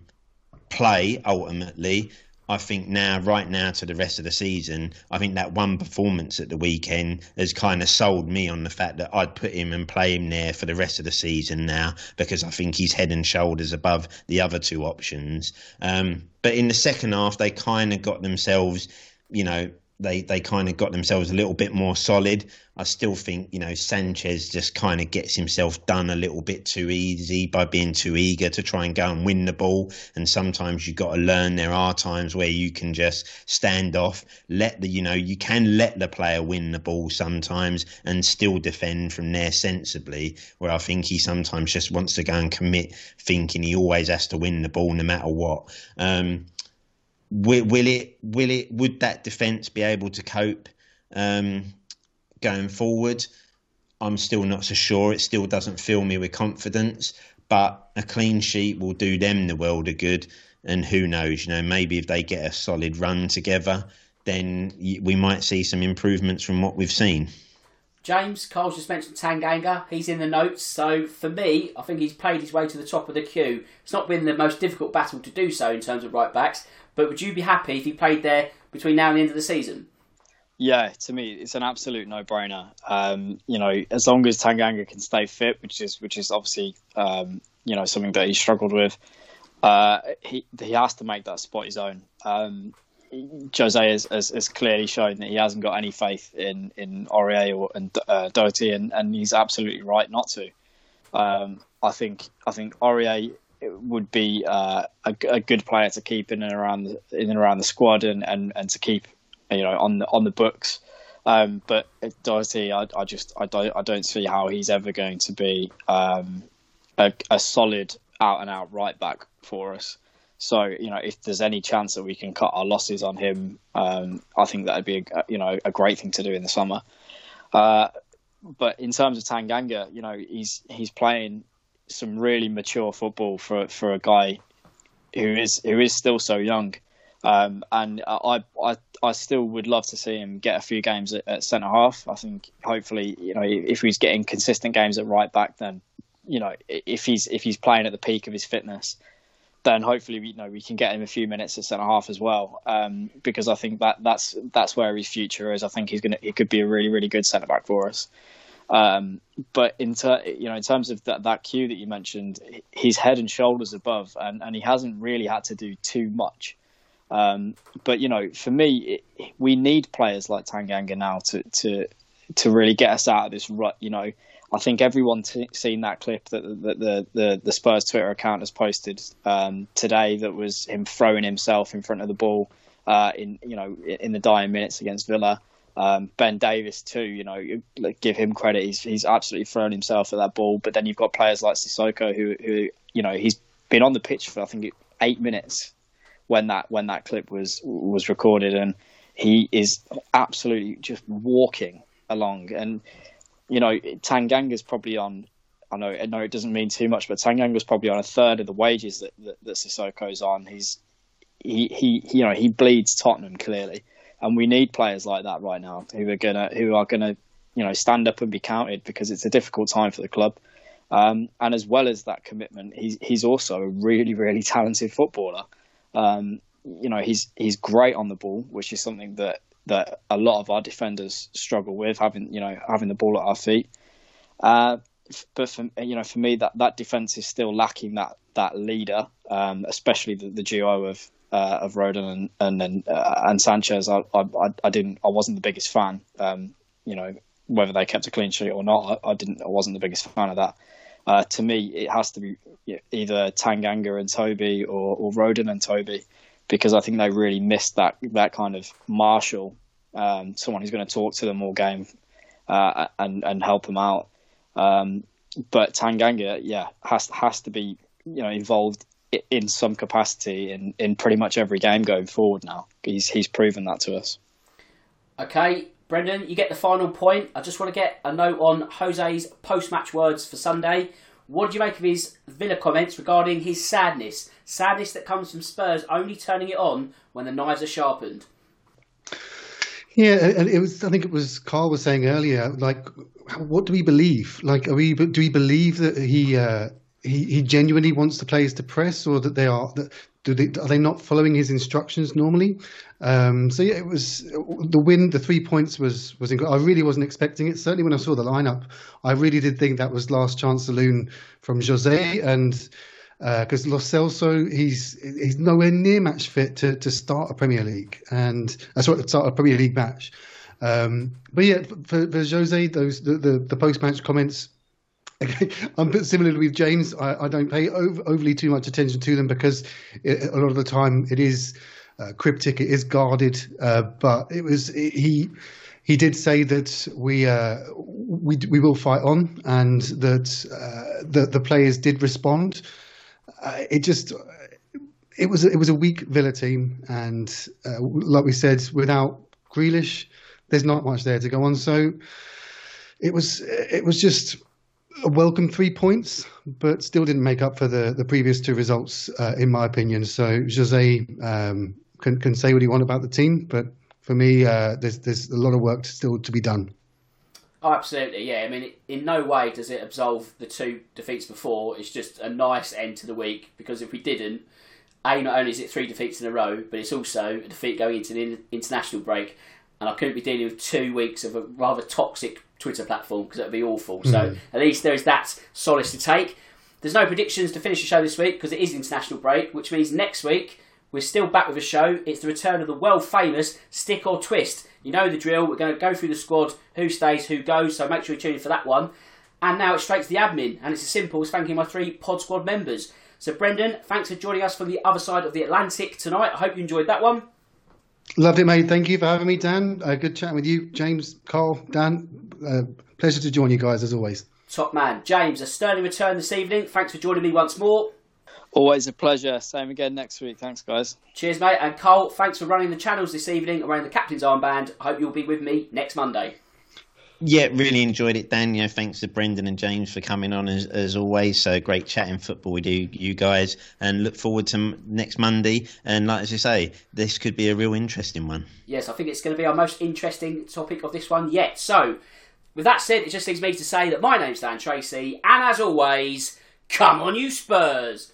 play ultimately, I think now, right now, to the rest of the season, I think that one performance at the weekend has kind of sold me on the fact that I'd put him and play him there for the rest of the season now because I think he's head and shoulders above the other two options. Um, but in the second half, they kind of got themselves, you know, they they kind of got themselves a little bit more solid. I still think you know Sanchez just kind of gets himself done a little bit too easy by being too eager to try and go and win the ball. And sometimes you've got to learn there are times where you can just stand off, let the you know you can let the player win the ball sometimes and still defend from there sensibly. Where I think he sometimes just wants to go and commit, thinking he always has to win the ball no matter what. Um, will, will it will it would that defence be able to cope um, going forward? I'm still not so sure. It still doesn't fill me with confidence. But a clean sheet will do them the world of good. And who knows? You know, maybe if they get a solid run together, then we might see some improvements from what we've seen. James, Carl's just mentioned Tanganga. He's in the notes. So for me, I think he's played his way to the top of the queue. It's not been the most difficult battle to do so in terms of right backs. But would you be happy if he played there between now and the end of the season? Yeah, to me, it's an absolute no-brainer. Um, you know, as long as Tanganga can stay fit, which is which is obviously um, you know something that he struggled with, uh, he he has to make that spot his own. Um, Jose has, has, has, clearly shown that he hasn't got any faith in in Aurier or and uh, Doherty, and, and he's absolutely right not to. Um, I think I think Aurier would be uh, a, a, good player to keep in and around the, in and around the squad and, and, and to keep you know on the on the books. Um, but Doherty, I, I, just I don't I don't see how he's ever going to be um, a, a, solid out and out right back for us. So you know if there's any chance that we can cut our losses on him, um, I think that would be a, you know a great thing to do in the summer. Uh, but in terms of Tanganga, you know he's he's playing some really mature football for for a guy who is who is still so young. Um, and I, I I still would love to see him get a few games at, at centre half. I think hopefully you know if he's getting consistent games at right back, then you know if he's if he's playing at the peak of his fitness, then hopefully you know we can get him a few minutes at centre half as well. Um, because I think that that's that's where his future is. I think he's gonna he could be a really really good centre back for us. Um, but in ter- you know, in terms of that, that queue that you mentioned, he's head and shoulders above, and, and he hasn't really had to do too much. Um, but you know, for me, it, we need players like Tanganga now to to to really get us out of this rut. You know, I think everyone's t- seen that clip that the, the, the, the Spurs Twitter account has posted um, today. That was him throwing himself in front of the ball uh, in you know in the dying minutes against Villa. Um, ben Davies too, you know, give him credit. He's he's absolutely thrown himself at that ball. But then you've got players like Sissoko who who you know he's been on the pitch for I think eight minutes when that when that clip was was recorded, and he is absolutely just walking along. And you know, Tanganga's probably on. I know, I know it doesn't mean too much, but Tanganga's probably on a third of the wages that that, that Sissoko's on. He's he, he you know he bleeds Tottenham clearly and we need players like that right now who are gonna who are gonna you know stand up and be counted because it's a difficult time for the club. Um, and as well as that commitment, he's he's also a really really talented footballer. Um, you know he's he's great on the ball, which is something that that a lot of our defenders struggle with having you know having the ball at our feet. Uh, but for you know for me that that defense is still lacking that that leader, um, especially the, the duo of uh, of Rodon and and uh, and Sanchez, I, I I didn't I wasn't the biggest fan. Um, you know whether they kept a clean sheet or not, I, I didn't I wasn't the biggest fan of that. Uh, to me, it has to be either Tanganga and Toby or, or Rodon and Toby, because I think they really missed that that kind of marshal, um, someone who's going to talk to them all game uh, and and help them out. Um, but Tanganga, yeah, has has to be you know involved in some capacity in, in pretty much every game going forward now. He's he's proven that to us. Okay, Brendan, you get the final point. I just want to get a note on Jose's post-match words for Sunday. What did you make of his Villa comments regarding his sadness? Sadness that comes from Spurs only turning it on when the knives are sharpened. Yeah, and it was. I think it was Carl was saying earlier. Like, what do we believe? Like, are we? Do we believe that he uh, he he genuinely wants the players to press, or that they are that do they are they not following his instructions normally? Um, so yeah, it was the win. The three points was was. Inc- I really wasn't expecting it. Certainly when I saw the lineup, I really did think that was last chance saloon from Jose and because uh, Lo Celso, he's he's nowhere near match fit to, to start a Premier League and uh, sorry, start a Premier League match. Um, but yeah, for, for Jose, those the, the, the post match comments. I'm a bit similar with James. I, I don't pay over, overly too much attention to them because it, a lot of the time it is uh, cryptic, it is guarded. Uh, but it was it, he he did say that we uh, we we will fight on and that uh, the the players did respond uh, it just it was it was a weak Villa team, and uh, like we said, without Grealish, there's not much there to go on. So it was it was just a welcome three points, but still didn't make up for the, the previous two results, uh, in my opinion. So Jose um, can can say what he want about the team, but for me, uh, there's there's a lot of work still to be done. Oh, absolutely, yeah. I mean, in no way does it absolve the two defeats before. It's just a nice end to the week because if we didn't, a not only is it three defeats in a row, but it's also a defeat going into the international break, and I couldn't be dealing with two weeks of a rather toxic Twitter platform because that would be awful. Mm. So at least there is that solace to take. There's no predictions to finish the show this week because it is international break, which means next week we're still back with a show. It's the return of the world famous stick or twist. You know the drill. We're going to go through the squad, who stays, who goes. So make sure you tune in for that one. And now it's straight to the admin, and it's as simple as thanking my three Pod Squad members. So Brendan, thanks for joining us from the other side of the Atlantic tonight. I hope you enjoyed that one. Loved it, mate. Thank you for having me, Dan. Uh, good chatting with you, James, Carl, Dan. Uh, pleasure to join you guys as always. Top man, James. A sterling return this evening. Thanks for joining me once more. Always a pleasure. Same again next week. Thanks, guys. Cheers, mate. And Cole, thanks for running the channels this evening around the captain's armband. I hope you'll be with me next Monday. Yeah, really enjoyed it, Dan. You know, thanks to Brendan and James for coming on as, as always. So great chatting football we do, you guys, and look forward to next Monday. And like as you say, this could be a real interesting one. Yes, I think it's going to be our most interesting topic of this one yet. So, with that said, it just leaves me to say that my name's Dan Tracy, and as always, come on, you Spurs!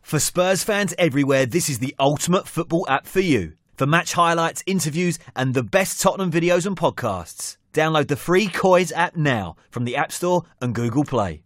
For Spurs fans everywhere, this is the ultimate football app for you. For match highlights, interviews, and the best Tottenham videos and podcasts, download the free COYS app now from the App Store and Google Play.